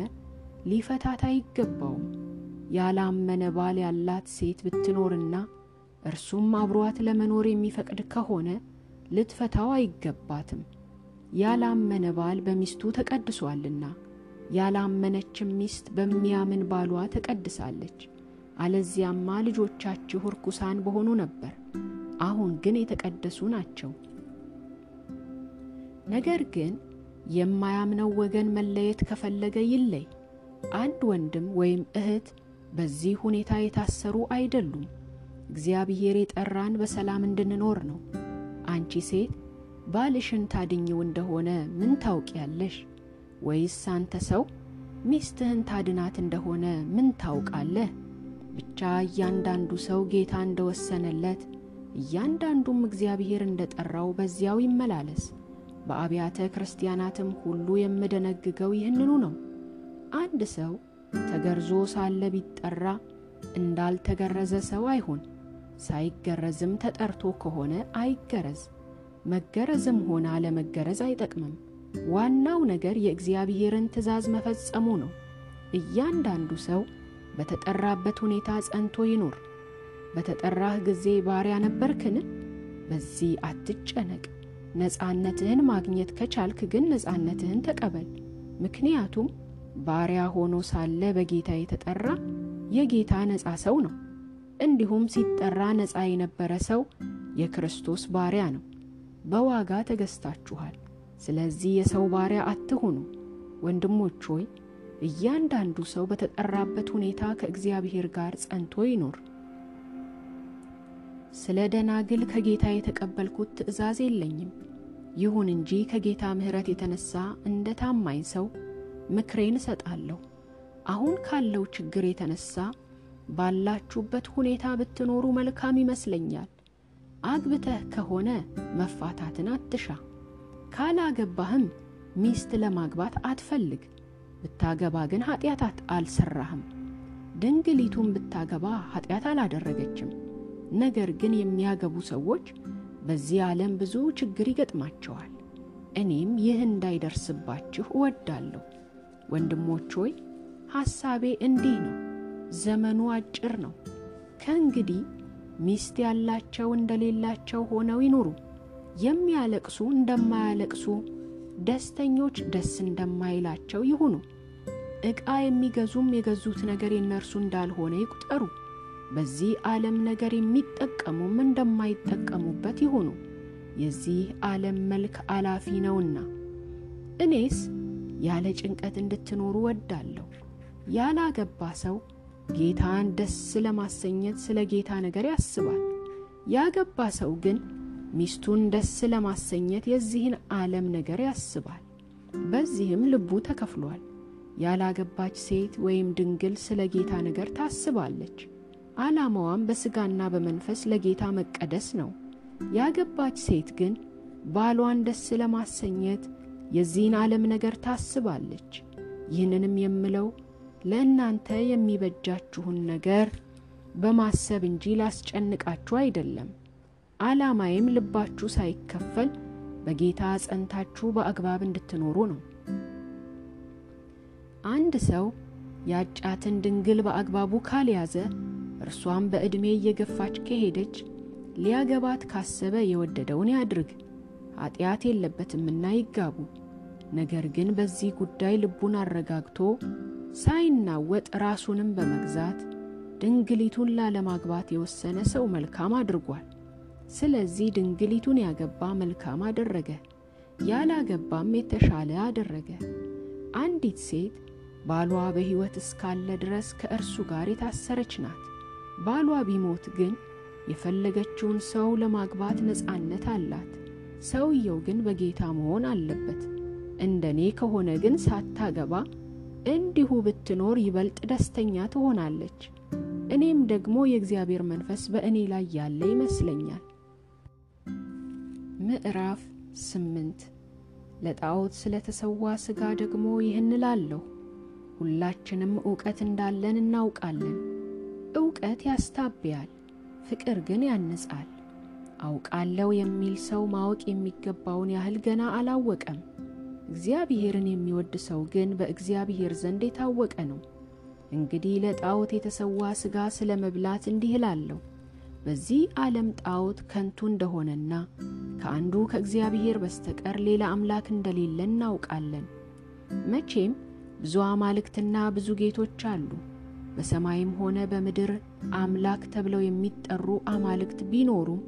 ሊፈታት አይገባውም። ያላመነ ባል ያላት ሴት ብትኖርና እርሱም አብሯት ለመኖር የሚፈቅድ ከሆነ ልትፈታው አይገባትም። ያላመነ ባል በሚስቱ ተቀድሷልና፣ ያላመነችም ሚስት በሚያምን ባሏ ተቀድሳለች። አለዚያማ ልጆቻችሁ ርኩሳን በሆኑ ነበር። አሁን ግን የተቀደሱ ናቸው። ነገር ግን የማያምነው ወገን መለየት ከፈለገ ይለይ። አንድ ወንድም ወይም እህት በዚህ ሁኔታ የታሰሩ አይደሉም። እግዚአብሔር የጠራን በሰላም እንድንኖር ነው። አንቺ ሴት ባልሽን ታድኝው እንደሆነ ምን ታውቂያለሽ? ወይስ አንተ ሰው ሚስትህን ታድናት እንደሆነ ምን ታውቃለህ? ብቻ እያንዳንዱ ሰው ጌታ እንደወሰነለት እያንዳንዱም እግዚአብሔር እንደጠራው በዚያው ይመላለስ። በአብያተ ክርስቲያናትም ሁሉ የምደነግገው ይህንኑ ነው። አንድ ሰው ተገርዞ ሳለ ቢጠራ እንዳልተገረዘ ሰው አይሁን። ሳይገረዝም ተጠርቶ ከሆነ አይገረዝ። መገረዝም ሆነ አለመገረዝ አይጠቅምም። ዋናው ነገር የእግዚአብሔርን ትእዛዝ መፈጸሙ ነው። እያንዳንዱ ሰው በተጠራበት ሁኔታ ጸንቶ ይኑር። በተጠራህ ጊዜ ባሪያ ነበርክን? በዚህ አትጨነቅ። ነፃነትህን ማግኘት ከቻልክ ግን ነፃነትህን ተቀበል። ምክንያቱም ባሪያ ሆኖ ሳለ በጌታ የተጠራ የጌታ ነፃ ሰው ነው። እንዲሁም ሲጠራ ነፃ የነበረ ሰው የክርስቶስ ባሪያ ነው። በዋጋ ተገዝታችኋል። ስለዚህ የሰው ባሪያ አትሁኑ። ወንድሞች ሆይ እያንዳንዱ ሰው በተጠራበት ሁኔታ ከእግዚአብሔር ጋር ጸንቶ ይኖር። ስለ ደናግል ከጌታ የተቀበልኩት ትእዛዝ የለኝም። ይሁን እንጂ ከጌታ ምሕረት የተነሳ እንደ ታማኝ ሰው ምክሬን እሰጣለሁ። አሁን ካለው ችግር የተነሳ ባላችሁበት ሁኔታ ብትኖሩ መልካም ይመስለኛል። አግብተህ ከሆነ መፋታትን አትሻ። ካላገባህም ሚስት ለማግባት አትፈልግ። ብታገባ ግን ኃጢአት አልሰራህም። ድንግሊቱን ብታገባ ኃጢአት አላደረገችም። ነገር ግን የሚያገቡ ሰዎች በዚህ ዓለም ብዙ ችግር ይገጥማቸዋል። እኔም ይህ እንዳይደርስባችሁ እወዳለሁ። ወንድሞች ሆይ ሐሳቤ እንዲህ ነው። ዘመኑ አጭር ነው። ከእንግዲህ ሚስት ያላቸው እንደሌላቸው ሆነው ይኑሩ። የሚያለቅሱ እንደማያለቅሱ፣ ደስተኞች ደስ እንደማይላቸው ይሁኑ። ዕቃ የሚገዙም የገዙት ነገር የእነርሱ እንዳልሆነ ይቁጠሩ። በዚህ ዓለም ነገር የሚጠቀሙም እንደማይጠቀሙበት ይሁኑ። የዚህ ዓለም መልክ አላፊ ነውና። እኔስ ያለ ጭንቀት እንድትኖሩ ወዳለሁ። ያላገባ ሰው ጌታን ደስ ለማሰኘት ስለ ጌታ ነገር ያስባል። ያገባ ሰው ግን ሚስቱን ደስ ለማሰኘት የዚህን ዓለም ነገር ያስባል። በዚህም ልቡ ተከፍሏል። ያላገባች ሴት ወይም ድንግል ስለ ጌታ ነገር ታስባለች። ዓላማዋም በሥጋና በመንፈስ ለጌታ መቀደስ ነው። ያገባች ሴት ግን ባሏን ደስ ለማሰኘት የዚህን ዓለም ነገር ታስባለች። ይህንንም የምለው ለእናንተ የሚበጃችሁን ነገር በማሰብ እንጂ ላስጨንቃችሁ አይደለም። ዓላማዬም ልባችሁ ሳይከፈል በጌታ ጸንታችሁ በአግባብ እንድትኖሩ ነው። አንድ ሰው ያጫትን ድንግል በአግባቡ ካልያዘ እርሷም በዕድሜ እየገፋች ከሄደች ሊያገባት ካሰበ የወደደውን ያድርግ፣ ኃጢአት የለበትምና ይጋቡ። ነገር ግን በዚህ ጉዳይ ልቡን አረጋግቶ ሳይናወጥ ራሱንም በመግዛት ድንግሊቱን ላለማግባት የወሰነ ሰው መልካም አድርጓል። ስለዚህ ድንግሊቱን ያገባ መልካም አደረገ፣ ያላገባም የተሻለ አደረገ። አንዲት ሴት ባሏ በሕይወት እስካለ ድረስ ከእርሱ ጋር የታሰረች ናት። ባሏ ቢሞት ግን የፈለገችውን ሰው ለማግባት ነፃነት አላት። ሰውየው ግን በጌታ መሆን አለበት። እንደኔ ከሆነ ግን ሳታገባ እንዲሁ ብትኖር ይበልጥ ደስተኛ ትሆናለች። እኔም ደግሞ የእግዚአብሔር መንፈስ በእኔ ላይ ያለ ይመስለኛል። ምዕራፍ ስምንት ለጣዖት ስለተሰዋ ሥጋ ደግሞ ይህን እላለሁ፣ ሁላችንም ዕውቀት እንዳለን እናውቃለን። ዕውቀት ያስታብያል፣ ፍቅር ግን ያንጻል። አውቃለሁ የሚል ሰው ማወቅ የሚገባውን ያህል ገና አላወቀም። እግዚአብሔርን የሚወድ ሰው ግን በእግዚአብሔር ዘንድ የታወቀ ነው። እንግዲህ ለጣዖት የተሰዋ ሥጋ ስለ መብላት እንዲህ እላለሁ፣ በዚህ ዓለም ጣዖት ከንቱ እንደሆነና ከአንዱ ከእግዚአብሔር በስተቀር ሌላ አምላክ እንደሌለ እናውቃለን። መቼም ብዙ አማልክትና ብዙ ጌቶች አሉ። በሰማይም ሆነ በምድር አምላክ ተብለው የሚጠሩ አማልክት ቢኖሩም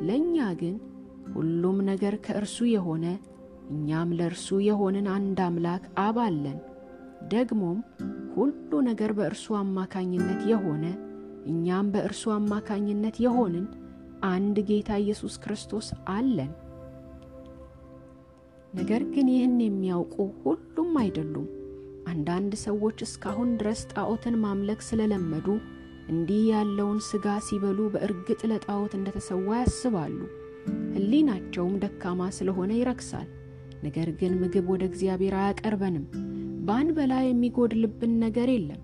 ለእኛ ግን ሁሉም ነገር ከእርሱ የሆነ እኛም ለእርሱ የሆንን አንድ አምላክ አብ አለን። ደግሞም ሁሉ ነገር በእርሱ አማካኝነት የሆነ እኛም በእርሱ አማካኝነት የሆንን አንድ ጌታ ኢየሱስ ክርስቶስ አለን። ነገር ግን ይህን የሚያውቁ ሁሉም አይደሉም። አንዳንድ ሰዎች እስካሁን ድረስ ጣዖትን ማምለክ ስለለመዱ እንዲህ ያለውን ሥጋ ሲበሉ በእርግጥ ለጣዖት እንደተሰዋ ያስባሉ። ሕሊናቸውም ደካማ ስለሆነ ይረክሳል። ነገር ግን ምግብ ወደ እግዚአብሔር አያቀርበንም። ባንበላ የሚጎድልብን ነገር የለም፣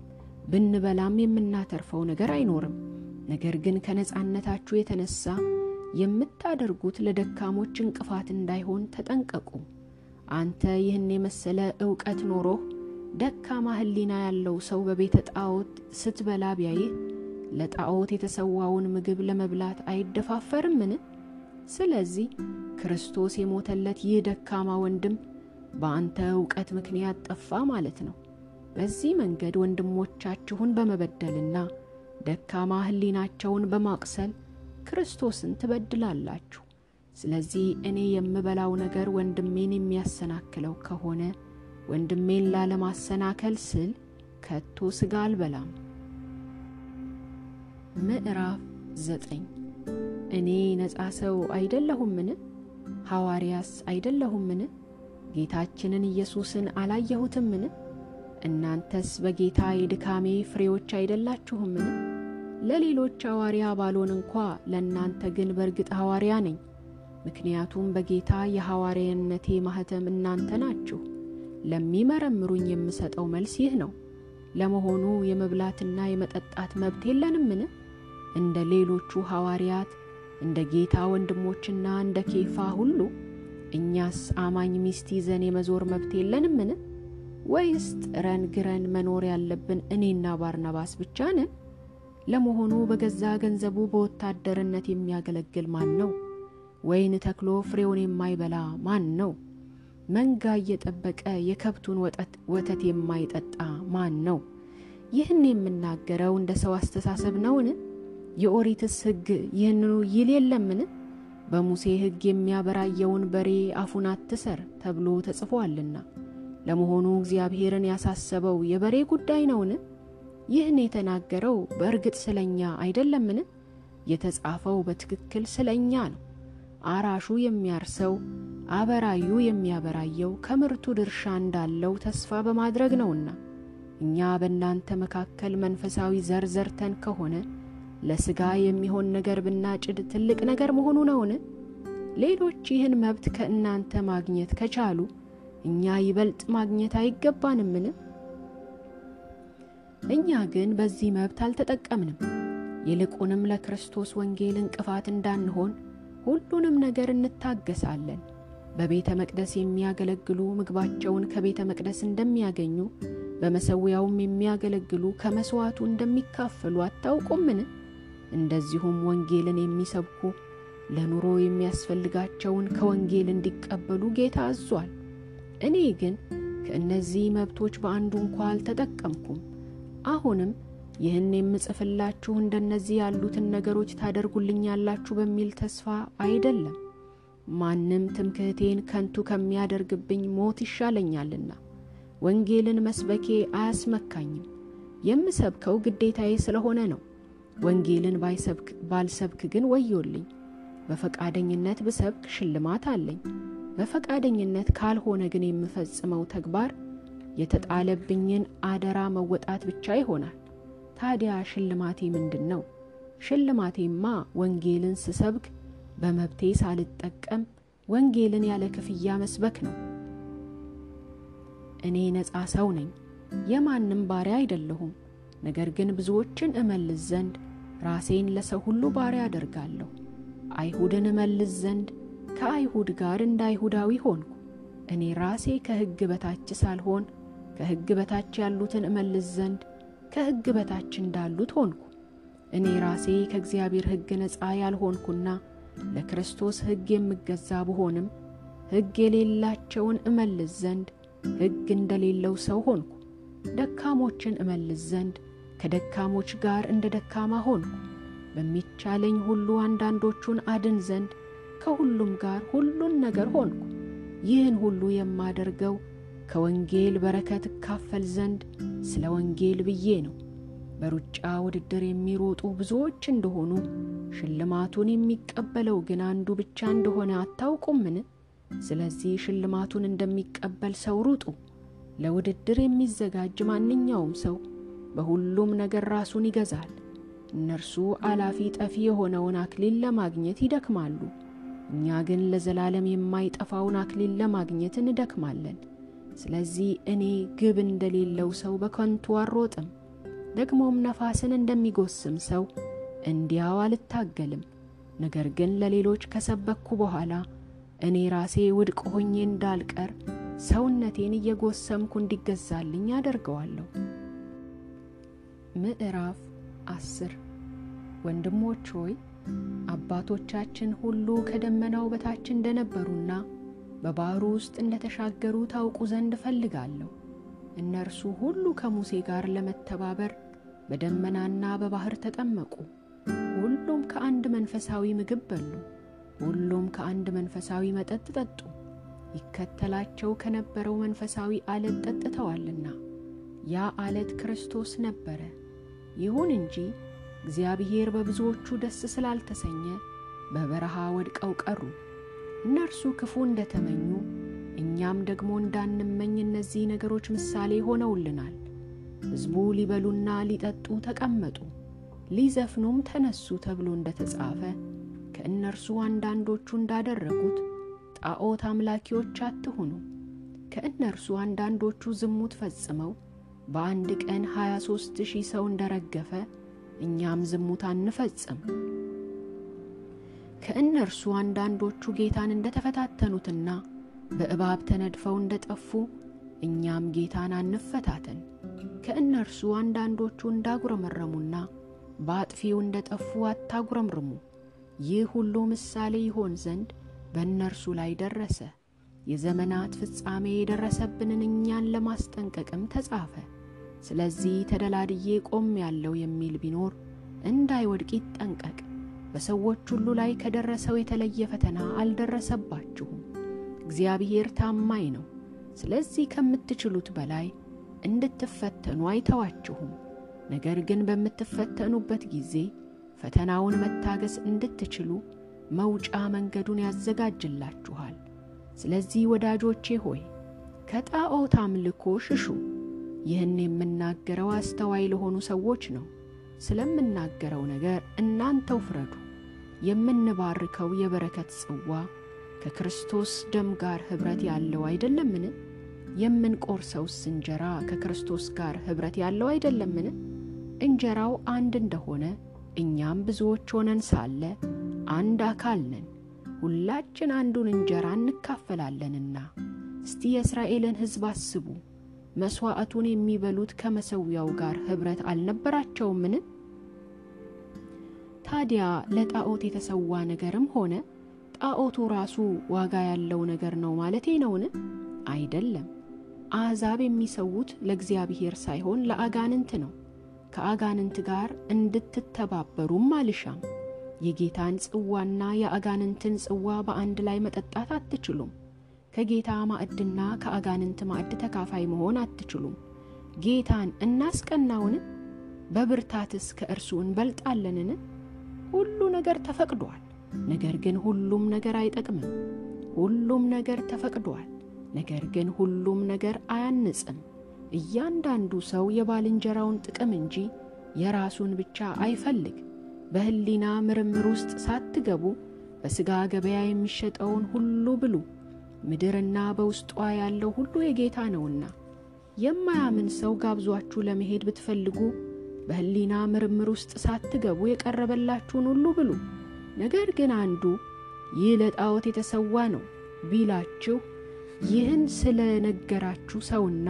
ብንበላም የምናተርፈው ነገር አይኖርም። ነገር ግን ከነጻነታችሁ የተነሳ የምታደርጉት ለደካሞች እንቅፋት እንዳይሆን ተጠንቀቁ። አንተ ይህን የመሰለ ዕውቀት ኖሮህ ደካማ ሕሊና ያለው ሰው በቤተ ጣዖት ስትበላ ቢያይህ ለጣዖት የተሰዋውን ምግብ ለመብላት አይደፋፈርምን? ስለዚህ ክርስቶስ የሞተለት ይህ ደካማ ወንድም በአንተ እውቀት ምክንያት ጠፋ ማለት ነው። በዚህ መንገድ ወንድሞቻችሁን በመበደልና ደካማ ሕሊናቸውን በማቁሰል ክርስቶስን ትበድላላችሁ። ስለዚህ እኔ የምበላው ነገር ወንድሜን የሚያሰናክለው ከሆነ ወንድሜን ላለማሰናከል ስል ከቶ ሥጋ አልበላም። ምዕራፍ ዘጠኝ እኔ ነፃ ሰው አይደለሁምን? ሐዋርያስ አይደለሁምን? ጌታችንን ኢየሱስን አላየሁትምን? እናንተስ በጌታ የድካሜ ፍሬዎች አይደላችሁምን? ለሌሎች ሐዋርያ ባልሆን እንኳ ለእናንተ ግን በርግጥ ሐዋርያ ነኝ። ምክንያቱም በጌታ የሐዋርያነቴ ማኅተም እናንተ ናችሁ። ለሚመረምሩኝ የምሰጠው መልስ ይህ ነው። ለመሆኑ የመብላትና የመጠጣት መብት የለንምን? እንደ ሌሎቹ ሐዋርያት እንደ ጌታ ወንድሞችና እንደ ኬፋ ሁሉ እኛስ አማኝ ሚስት ይዘን የመዞር መብት የለንምን? ወይስ ጥረን ግረን መኖር ያለብን እኔና ባርናባስ ብቻ ነን? ለመሆኑ በገዛ ገንዘቡ በወታደርነት የሚያገለግል ማን ነው? ወይን ተክሎ ፍሬውን የማይበላ ማን ነው? መንጋ እየጠበቀ የከብቱን ወተት የማይጠጣ ማን ነው? ይህን የምናገረው እንደ ሰው አስተሳሰብ ነውን? የኦሪትስ ሕግ ይህንኑ ይል የለምን? በሙሴ ሕግ የሚያበራየውን በሬ አፉን አትሰር ተብሎ ተጽፎአልና። ለመሆኑ እግዚአብሔርን ያሳሰበው የበሬ ጉዳይ ነውን? ይህን የተናገረው በእርግጥ ስለ እኛ አይደለምን? የተጻፈው በትክክል ስለ እኛ ነው። አራሹ የሚያርሰው አበራዩ የሚያበራየው ከምርቱ ድርሻ እንዳለው ተስፋ በማድረግ ነውና። እኛ በእናንተ መካከል መንፈሳዊ ዘር ዘርተን ከሆነ ለሥጋ የሚሆን ነገር ብናጭድ ትልቅ ነገር መሆኑ ነውን? ሌሎች ይህን መብት ከእናንተ ማግኘት ከቻሉ እኛ ይበልጥ ማግኘት አይገባንምን? እኛ ግን በዚህ መብት አልተጠቀምንም። ይልቁንም ለክርስቶስ ወንጌል እንቅፋት እንዳንሆን ሁሉንም ነገር እንታገሳለን። በቤተ መቅደስ የሚያገለግሉ ምግባቸውን ከቤተ መቅደስ እንደሚያገኙ በመሠዊያውም የሚያገለግሉ ከመሥዋዕቱ እንደሚካፈሉ አታውቁምን? እንደዚሁም ወንጌልን የሚሰብኩ ለኑሮ የሚያስፈልጋቸውን ከወንጌል እንዲቀበሉ ጌታ አዟል። እኔ ግን ከእነዚህ መብቶች በአንዱ እንኳ አልተጠቀምኩም። አሁንም ይህን የምጽፍላችሁ እንደነዚህ ያሉትን ነገሮች ታደርጉልኛላችሁ በሚል ተስፋ አይደለም። ማንም ትምክህቴን ከንቱ ከሚያደርግብኝ ሞት ይሻለኛልና ወንጌልን መስበኬ አያስመካኝም። የምሰብከው ግዴታዬ ስለሆነ ነው። ወንጌልን ባልሰብክ ግን ወዮልኝ። በፈቃደኝነት ብሰብክ ሽልማት አለኝ። በፈቃደኝነት ካልሆነ ግን የምፈጽመው ተግባር የተጣለብኝን አደራ መወጣት ብቻ ይሆናል። ታዲያ ሽልማቴ ምንድን ነው? ሽልማቴማ ወንጌልን ስሰብክ በመብቴ ሳልጠቀም ወንጌልን ያለ ክፍያ መስበክ ነው። እኔ ነፃ ሰው ነኝ፣ የማንም ባሪያ አይደለሁም። ነገር ግን ብዙዎችን እመልስ ዘንድ ራሴን ለሰው ሁሉ ባሪያ አደርጋለሁ። አይሁድን እመልስ ዘንድ ከአይሁድ ጋር እንደ አይሁዳዊ ሆንኩ። እኔ ራሴ ከሕግ በታች ሳልሆን ከሕግ በታች ያሉትን እመልስ ዘንድ ከሕግ በታች እንዳሉት ሆንኩ። እኔ ራሴ ከእግዚአብሔር ሕግ ነፃ ያልሆንኩና ለክርስቶስ ሕግ የምገዛ ብሆንም ሕግ የሌላቸውን እመልስ ዘንድ ሕግ እንደሌለው ሰው ሆንኩ። ደካሞችን እመልስ ዘንድ ከደካሞች ጋር እንደ ደካማ ሆንኩ። በሚቻለኝ ሁሉ አንዳንዶቹን አድን ዘንድ ከሁሉም ጋር ሁሉን ነገር ሆንኩ። ይህን ሁሉ የማደርገው ከወንጌል በረከት እካፈል ዘንድ ስለ ወንጌል ብዬ ነው። በሩጫ ውድድር የሚሮጡ ብዙዎች እንደሆኑ ሽልማቱን የሚቀበለው ግን አንዱ ብቻ እንደሆነ አታውቁምን? ስለዚህ ሽልማቱን እንደሚቀበል ሰው ሩጡ። ለውድድር የሚዘጋጅ ማንኛውም ሰው በሁሉም ነገር ራሱን ይገዛል። እነርሱ አላፊ ጠፊ የሆነውን አክሊል ለማግኘት ይደክማሉ፣ እኛ ግን ለዘላለም የማይጠፋውን አክሊል ለማግኘት እንደክማለን። ስለዚህ እኔ ግብ እንደሌለው ሰው በከንቱ አልሮጥም፣ ደግሞም ነፋስን እንደሚጎስም ሰው እንዲያው አልታገልም። ነገር ግን ለሌሎች ከሰበክኩ በኋላ እኔ ራሴ ውድቅ ሆኜ እንዳልቀር ሰውነቴን እየጎሰምኩ እንዲገዛልኝ አደርገዋለሁ። ምዕራፍ አስር ወንድሞች ሆይ አባቶቻችን ሁሉ ከደመናው በታች እንደነበሩና በባሕሩ ውስጥ እንደ ተሻገሩ ታውቁ ዘንድ እፈልጋለሁ። እነርሱ ሁሉ ከሙሴ ጋር ለመተባበር በደመናና በባሕር ተጠመቁ። ሁሉም ከአንድ መንፈሳዊ ምግብ በሉ። ሁሉም ከአንድ መንፈሳዊ መጠጥ ጠጡ። ይከተላቸው ከነበረው መንፈሳዊ አለት ጠጥተዋልና ያ አለት ክርስቶስ ነበረ። ይሁን እንጂ እግዚአብሔር በብዙዎቹ ደስ ስላልተሰኘ በበረሃ ወድቀው ቀሩ። እነርሱ ክፉ እንደተመኙ እኛም ደግሞ እንዳንመኝ እነዚህ ነገሮች ምሳሌ ሆነውልናል። ሕዝቡ ሊበሉና ሊጠጡ ተቀመጡ፣ ሊዘፍኑም ተነሱ ተብሎ እንደ ተጻፈ ከእነርሱ አንዳንዶቹ እንዳደረጉት ጣዖት አምላኪዎች አትሁኑ። ከእነርሱ አንዳንዶቹ ዝሙት ፈጽመው በአንድ ቀን ሀያ ሦስት ሺህ ሰው እንደረገፈ እኛም ዝሙት አንፈጽም። ከእነርሱ አንዳንዶቹ ጌታን እንደ ተፈታተኑትና በእባብ ተነድፈው እንደ ጠፉ እኛም ጌታን አንፈታተን። ከእነርሱ አንዳንዶቹ እንዳጉረመረሙና በአጥፊው እንደ ጠፉ አታጉረምርሙ። ይህ ሁሉ ምሳሌ ይሆን ዘንድ በእነርሱ ላይ ደረሰ። የዘመናት ፍጻሜ የደረሰብንን እኛን ለማስጠንቀቅም ተጻፈ። ስለዚህ ተደላድዬ ቆም ያለው የሚል ቢኖር እንዳይወድቅ ይጠንቀቅ። በሰዎች ሁሉ ላይ ከደረሰው የተለየ ፈተና አልደረሰባችሁም። እግዚአብሔር ታማኝ ነው። ስለዚህ ከምትችሉት በላይ እንድትፈተኑ አይተዋችሁም። ነገር ግን በምትፈተኑበት ጊዜ ፈተናውን መታገስ እንድትችሉ መውጫ መንገዱን ያዘጋጅላችኋል። ስለዚህ ወዳጆቼ ሆይ ከጣዖት አምልኮ ሽሹ። ይህን የምናገረው አስተዋይ ለሆኑ ሰዎች ነው። ስለምናገረው ነገር እናንተው ፍረዱ። የምንባርከው የበረከት ጽዋ ከክርስቶስ ደም ጋር ኅብረት ያለው አይደለምን? የምንቆርሰውስ እንጀራ ከክርስቶስ ጋር ኅብረት ያለው አይደለምን? እንጀራው አንድ እንደሆነ እኛም ብዙዎች ሆነን ሳለ አንድ አካል ነን፣ ሁላችን አንዱን እንጀራ እንካፈላለንና። እስቲ የእስራኤልን ሕዝብ አስቡ። መሥዋዕቱን የሚበሉት ከመሠዊያው ጋር ኅብረት አልነበራቸውምን? ታዲያ ለጣዖት የተሰዋ ነገርም ሆነ ጣዖቱ ራሱ ዋጋ ያለው ነገር ነው ማለቴ ነውን? አይደለም። አሕዛብ የሚሰዉት ለእግዚአብሔር ሳይሆን ለአጋንንት ነው። ከአጋንንት ጋር እንድትተባበሩም አልሻም። የጌታን ጽዋና የአጋንንትን ጽዋ በአንድ ላይ መጠጣት አትችሉም። ከጌታ ማዕድና ከአጋንንት ማዕድ ተካፋይ መሆን አትችሉም። ጌታን እናስቀናውን? በብርታትስ ከእርሱ እንበልጣለንን? ሁሉ ነገር ተፈቅዷል፣ ነገር ግን ሁሉም ነገር አይጠቅምም። ሁሉም ነገር ተፈቅዷል፣ ነገር ግን ሁሉም ነገር አያንጽም። እያንዳንዱ ሰው የባልንጀራውን ጥቅም እንጂ የራሱን ብቻ አይፈልግ። በሕሊና ምርምር ውስጥ ሳትገቡ በሥጋ ገበያ የሚሸጠውን ሁሉ ብሉ፣ ምድርና በውስጧ ያለው ሁሉ የጌታ ነውና። የማያምን ሰው ጋብዟችሁ ለመሄድ ብትፈልጉ በሕሊና ምርምር ውስጥ ሳትገቡ የቀረበላችሁን ሁሉ ብሉ። ነገር ግን አንዱ ይህ ለጣዖት የተሰዋ ነው ቢላችሁ ይህን ስለ ነገራችሁ ሰውና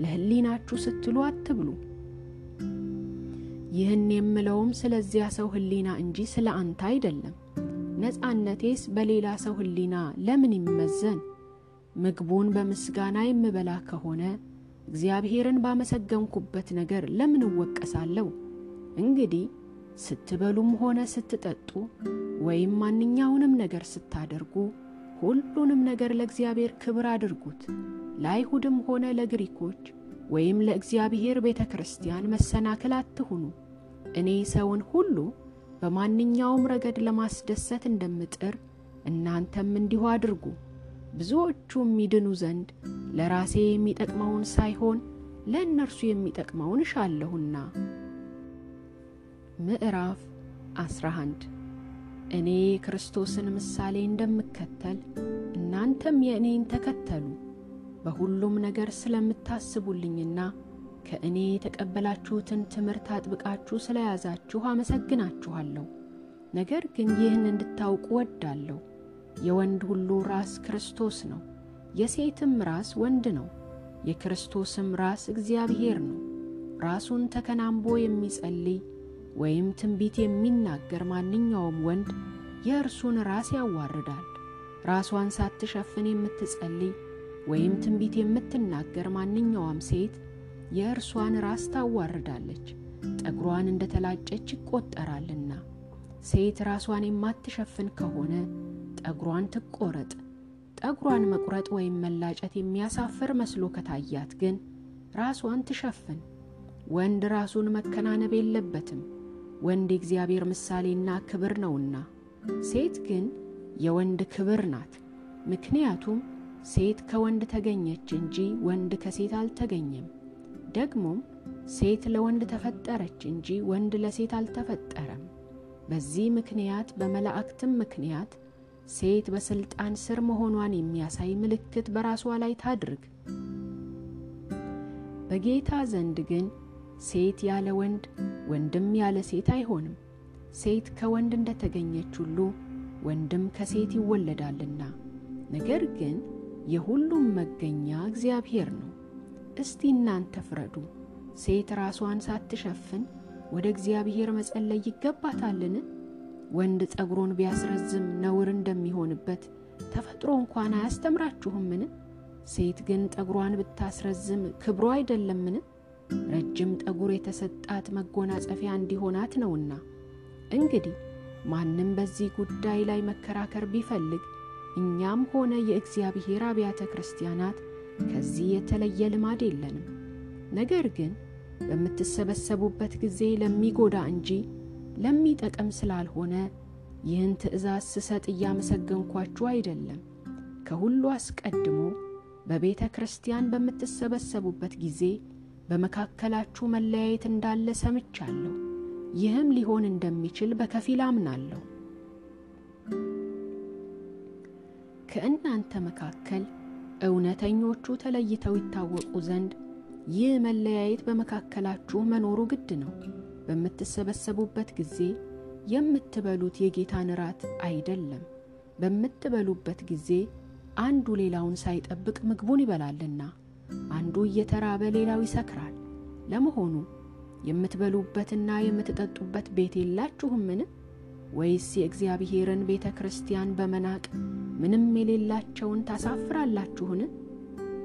ለሕሊናችሁ ስትሉ አትብሉ። ይህን የምለውም ስለዚያ ሰው ሕሊና እንጂ ስለ አንተ አይደለም። ነፃነቴስ በሌላ ሰው ሕሊና ለምን ይመዘን? ምግቡን በምስጋና የምበላ ከሆነ እግዚአብሔርን ባመሰገንኩበት ነገር ለምን እወቀሳለሁ? እንግዲህ ስትበሉም ሆነ ስትጠጡ ወይም ማንኛውንም ነገር ስታደርጉ ሁሉንም ነገር ለእግዚአብሔር ክብር አድርጉት። ለአይሁድም ሆነ ለግሪኮች ወይም ለእግዚአብሔር ቤተ ክርስቲያን መሰናክል አትሁኑ። እኔ ሰውን ሁሉ በማንኛውም ረገድ ለማስደሰት እንደምጥር እናንተም እንዲሁ አድርጉ። ብዙዎቹም ይድኑ ዘንድ ለራሴ የሚጠቅመውን ሳይሆን ለእነርሱ የሚጠቅመውን እሻለሁና። ምዕራፍ 11 እኔ ክርስቶስን ምሳሌ እንደምከተል እናንተም የእኔን ተከተሉ። በሁሉም ነገር ስለምታስቡልኝና ከእኔ የተቀበላችሁትን ትምህርት አጥብቃችሁ ስለያዛችሁ አመሰግናችኋለሁ። ነገር ግን ይህን እንድታውቁ ወዳለሁ። የወንድ ሁሉ ራስ ክርስቶስ ነው፣ የሴትም ራስ ወንድ ነው፣ የክርስቶስም ራስ እግዚአብሔር ነው። ራሱን ተከናንቦ የሚጸልይ ወይም ትንቢት የሚናገር ማንኛውም ወንድ የእርሱን ራስ ያዋርዳል። ራሷን ሳትሸፍን የምትጸልይ ወይም ትንቢት የምትናገር ማንኛውም ሴት የእርሷን ራስ ታዋርዳለች፣ ጠጉሯን እንደ ተላጨች ይቆጠራልና። ሴት ራሷን የማትሸፍን ከሆነ ጠጉሯን ትቆረጥ። ጠጉሯን መቁረጥ ወይም መላጨት የሚያሳፍር መስሎ ከታያት ግን ራሷን ትሸፍን። ወንድ ራሱን መከናነብ የለበትም፣ ወንድ የእግዚአብሔር ምሳሌና ክብር ነውና። ሴት ግን የወንድ ክብር ናት። ምክንያቱም ሴት ከወንድ ተገኘች እንጂ ወንድ ከሴት አልተገኘም። ደግሞም ሴት ለወንድ ተፈጠረች እንጂ ወንድ ለሴት አልተፈጠረም። በዚህ ምክንያት በመላእክትም ምክንያት ሴት በሥልጣን ስር መሆኗን የሚያሳይ ምልክት በራሷ ላይ ታድርግ። በጌታ ዘንድ ግን ሴት ያለ ወንድ፣ ወንድም ያለ ሴት አይሆንም። ሴት ከወንድ እንደተገኘች ሁሉ ወንድም ከሴት ይወለዳልና። ነገር ግን የሁሉም መገኛ እግዚአብሔር ነው። እስቲ እናንተ ፍረዱ። ሴት ራሷን ሳትሸፍን ወደ እግዚአብሔር መጸለይ ይገባታልን? ወንድ ጠጉሩን ቢያስረዝም ነውር እንደሚሆንበት ተፈጥሮ እንኳን አያስተምራችሁምን? ሴት ግን ጠጉሯን ብታስረዝም ክብሮ አይደለምን? ረጅም ጠጉር የተሰጣት መጎናጸፊያ እንዲሆናት ነውና። እንግዲህ ማንም በዚህ ጉዳይ ላይ መከራከር ቢፈልግ እኛም ሆነ የእግዚአብሔር አብያተ ክርስቲያናት ከዚህ የተለየ ልማድ የለንም። ነገር ግን በምትሰበሰቡበት ጊዜ ለሚጎዳ እንጂ ለሚጠቅም ስላልሆነ ይህን ትእዛዝ ስሰጥ እያመሰገንኳችሁ አይደለም። ከሁሉ አስቀድሞ በቤተ ክርስቲያን በምትሰበሰቡበት ጊዜ በመካከላችሁ መለያየት እንዳለ ሰምቻለሁ። ይህም ሊሆን እንደሚችል በከፊል አምናለሁ። ከእናንተ መካከል እውነተኞቹ ተለይተው ይታወቁ ዘንድ ይህ መለያየት በመካከላችሁ መኖሩ ግድ ነው። በምትሰበሰቡበት ጊዜ የምትበሉት የጌታን እራት አይደለም። በምትበሉበት ጊዜ አንዱ ሌላውን ሳይጠብቅ ምግቡን ይበላልና፣ አንዱ እየተራበ ሌላው ይሰክራል። ለመሆኑ የምትበሉበትና የምትጠጡበት ቤት የላችሁምን? ወይስ የእግዚአብሔርን ቤተ ክርስቲያን በመናቅ ምንም የሌላቸውን ታሳፍራላችሁን?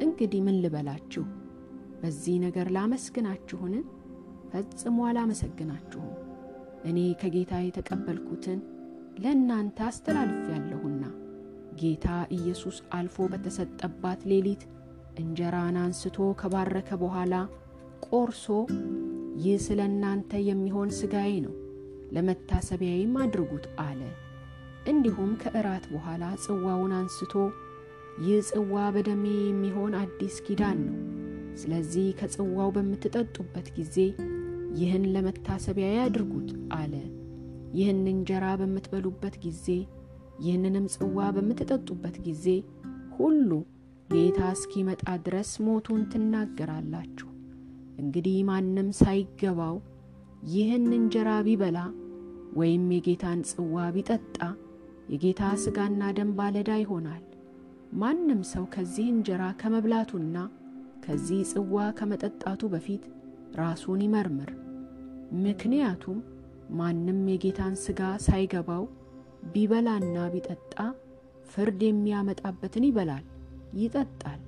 እንግዲህ ምን ልበላችሁ? በዚህ ነገር ላመስግናችሁን? ፈጽሞ አላመሰግናችሁም። እኔ ከጌታ የተቀበልኩትን ለእናንተ አስተላልፌአለሁና ጌታ ኢየሱስ አልፎ በተሰጠባት ሌሊት እንጀራን አንስቶ ከባረከ በኋላ ቆርሶ ይህ ስለ እናንተ የሚሆን ሥጋዬ ነው፣ ለመታሰቢያዬም አድርጉት አለ። እንዲሁም ከእራት በኋላ ጽዋውን አንስቶ ይህ ጽዋ በደሜ የሚሆን አዲስ ኪዳን ነው። ስለዚህ ከጽዋው በምትጠጡበት ጊዜ ይህን ለመታሰቢያ ያድርጉት አለ። ይህን እንጀራ በምትበሉበት ጊዜ ይህንንም ጽዋ በምትጠጡበት ጊዜ ሁሉ ጌታ እስኪመጣ ድረስ ሞቱን ትናገራላችሁ። እንግዲህ ማንም ሳይገባው ይህን እንጀራ ቢበላ ወይም የጌታን ጽዋ ቢጠጣ የጌታ ሥጋና ደም ባለዕዳ ይሆናል። ማንም ሰው ከዚህ እንጀራ ከመብላቱና ከዚህ ጽዋ ከመጠጣቱ በፊት ራሱን ይመርምር። ምክንያቱም ማንም የጌታን ሥጋ ሳይገባው ቢበላና ቢጠጣ ፍርድ የሚያመጣበትን ይበላል፣ ይጠጣል።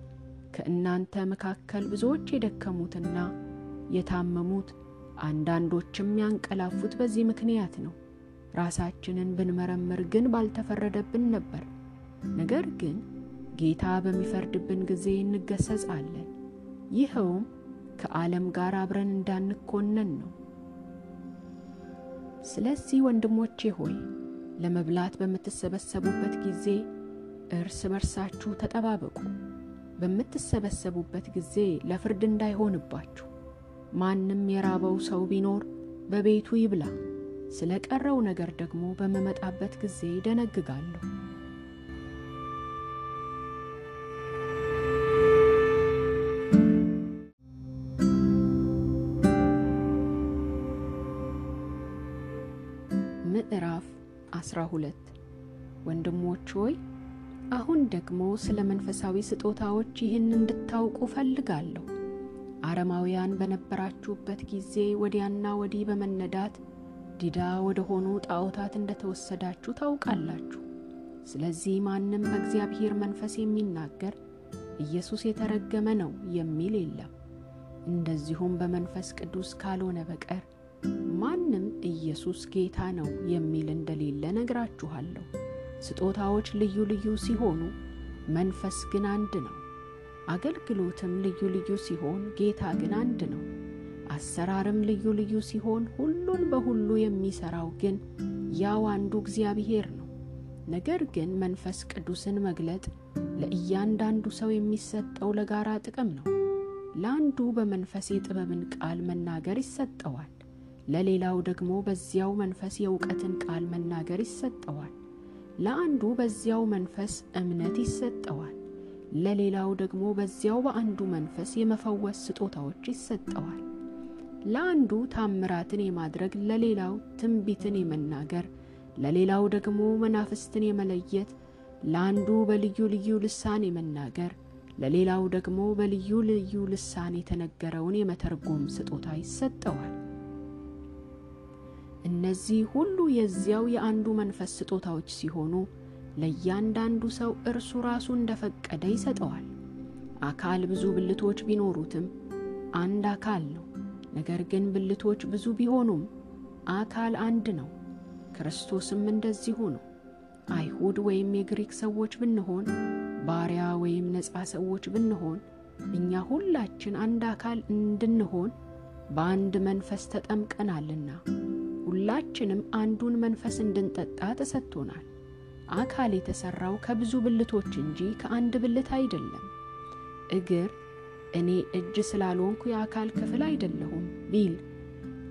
ከእናንተ መካከል ብዙዎች የደከሙትና የታመሙት አንዳንዶችም ያንቀላፉት በዚህ ምክንያት ነው። ራሳችንን ብንመረምር ግን ባልተፈረደብን ነበር። ነገር ግን ጌታ በሚፈርድብን ጊዜ እንገሰጻለን። ይኸውም ከዓለም ጋር አብረን እንዳንኮነን ነው። ስለዚህ ወንድሞቼ ሆይ ለመብላት በምትሰበሰቡበት ጊዜ እርስ በርሳችሁ ተጠባበቁ። በምትሰበሰቡበት ጊዜ ለፍርድ እንዳይሆንባችሁ። ማንም የራበው ሰው ቢኖር በቤቱ ይብላ። ስለ ቀረው ነገር ደግሞ በምመጣበት ጊዜ ደነግጋለሁ። ምዕራፍ 12 ወንድሞች ሆይ አሁን ደግሞ ስለ መንፈሳዊ ስጦታዎች ይህን እንድታውቁ ፈልጋለሁ። አረማውያን በነበራችሁበት ጊዜ ወዲያና ወዲህ በመነዳት ዲዳ ወደ ሆኑ ጣዖታት እንደተወሰዳችሁ ታውቃላችሁ። ስለዚህ ማንም በእግዚአብሔር መንፈስ የሚናገር ኢየሱስ የተረገመ ነው የሚል የለም። እንደዚሁም በመንፈስ ቅዱስ ካልሆነ በቀር ማንም ኢየሱስ ጌታ ነው የሚል እንደሌለ ነግራችኋለሁ። ስጦታዎች ልዩ ልዩ ሲሆኑ መንፈስ ግን አንድ ነው። አገልግሎትም ልዩ ልዩ ሲሆን ጌታ ግን አንድ ነው። አሰራርም ልዩ ልዩ ሲሆን ሁሉን በሁሉ የሚሠራው ግን ያው አንዱ እግዚአብሔር ነው። ነገር ግን መንፈስ ቅዱስን መግለጥ ለእያንዳንዱ ሰው የሚሰጠው ለጋራ ጥቅም ነው። ለአንዱ በመንፈስ የጥበብን ቃል መናገር ይሰጠዋል፣ ለሌላው ደግሞ በዚያው መንፈስ የእውቀትን ቃል መናገር ይሰጠዋል። ለአንዱ በዚያው መንፈስ እምነት ይሰጠዋል፣ ለሌላው ደግሞ በዚያው በአንዱ መንፈስ የመፈወስ ስጦታዎች ይሰጠዋል። ለአንዱ ታምራትን የማድረግ፣ ለሌላው ትንቢትን የመናገር፣ ለሌላው ደግሞ መናፍስትን የመለየት፣ ለአንዱ በልዩ ልዩ ልሳን የመናገር፣ ለሌላው ደግሞ በልዩ ልዩ ልሳን የተነገረውን የመተርጎም ስጦታ ይሰጠዋል። እነዚህ ሁሉ የዚያው የአንዱ መንፈስ ስጦታዎች ሲሆኑ ለእያንዳንዱ ሰው እርሱ ራሱ እንደፈቀደ ይሰጠዋል። አካል ብዙ ብልቶች ቢኖሩትም አንድ አካል ነው። ነገር ግን ብልቶች ብዙ ቢሆኑም አካል አንድ ነው። ክርስቶስም እንደዚሁ ነው። አይሁድ ወይም የግሪክ ሰዎች ብንሆን፣ ባሪያ ወይም ነፃ ሰዎች ብንሆን፣ እኛ ሁላችን አንድ አካል እንድንሆን በአንድ መንፈስ ተጠምቀናልና ሁላችንም አንዱን መንፈስ እንድንጠጣ ተሰጥቶናል። አካል የተሠራው ከብዙ ብልቶች እንጂ ከአንድ ብልት አይደለም። እግር እኔ እጅ ስላልሆንኩ የአካል ክፍል አይደለሁም ቢል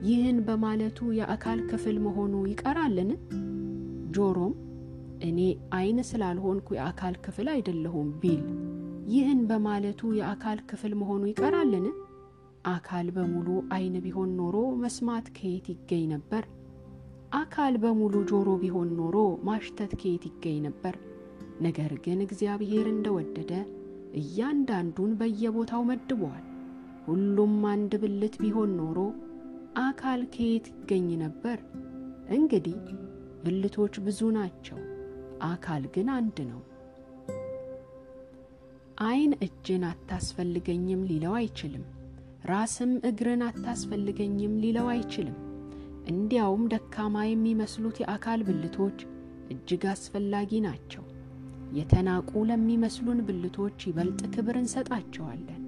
ይህን በማለቱ የአካል ክፍል መሆኑ ይቀራልን? ጆሮም እኔ ዓይን ስላልሆንኩ የአካል ክፍል አይደለሁም ቢል ይህን በማለቱ የአካል ክፍል መሆኑ ይቀራልን? አካል በሙሉ ዓይን ቢሆን ኖሮ መስማት ከየት ይገኝ ነበር? አካል በሙሉ ጆሮ ቢሆን ኖሮ ማሽተት ከየት ይገኝ ነበር? ነገር ግን እግዚአብሔር እንደወደደ እያንዳንዱን በየቦታው መድቧል። ሁሉም አንድ ብልት ቢሆን ኖሮ አካል ከየት ይገኝ ነበር? እንግዲህ ብልቶች ብዙ ናቸው፣ አካል ግን አንድ ነው። ዓይን እጅን አታስፈልገኝም ሊለው አይችልም። ራስም እግርን አታስፈልገኝም ሊለው አይችልም። እንዲያውም ደካማ የሚመስሉት የአካል ብልቶች እጅግ አስፈላጊ ናቸው። የተናቁ ለሚመስሉን ብልቶች ይበልጥ ክብር እንሰጣቸዋለን።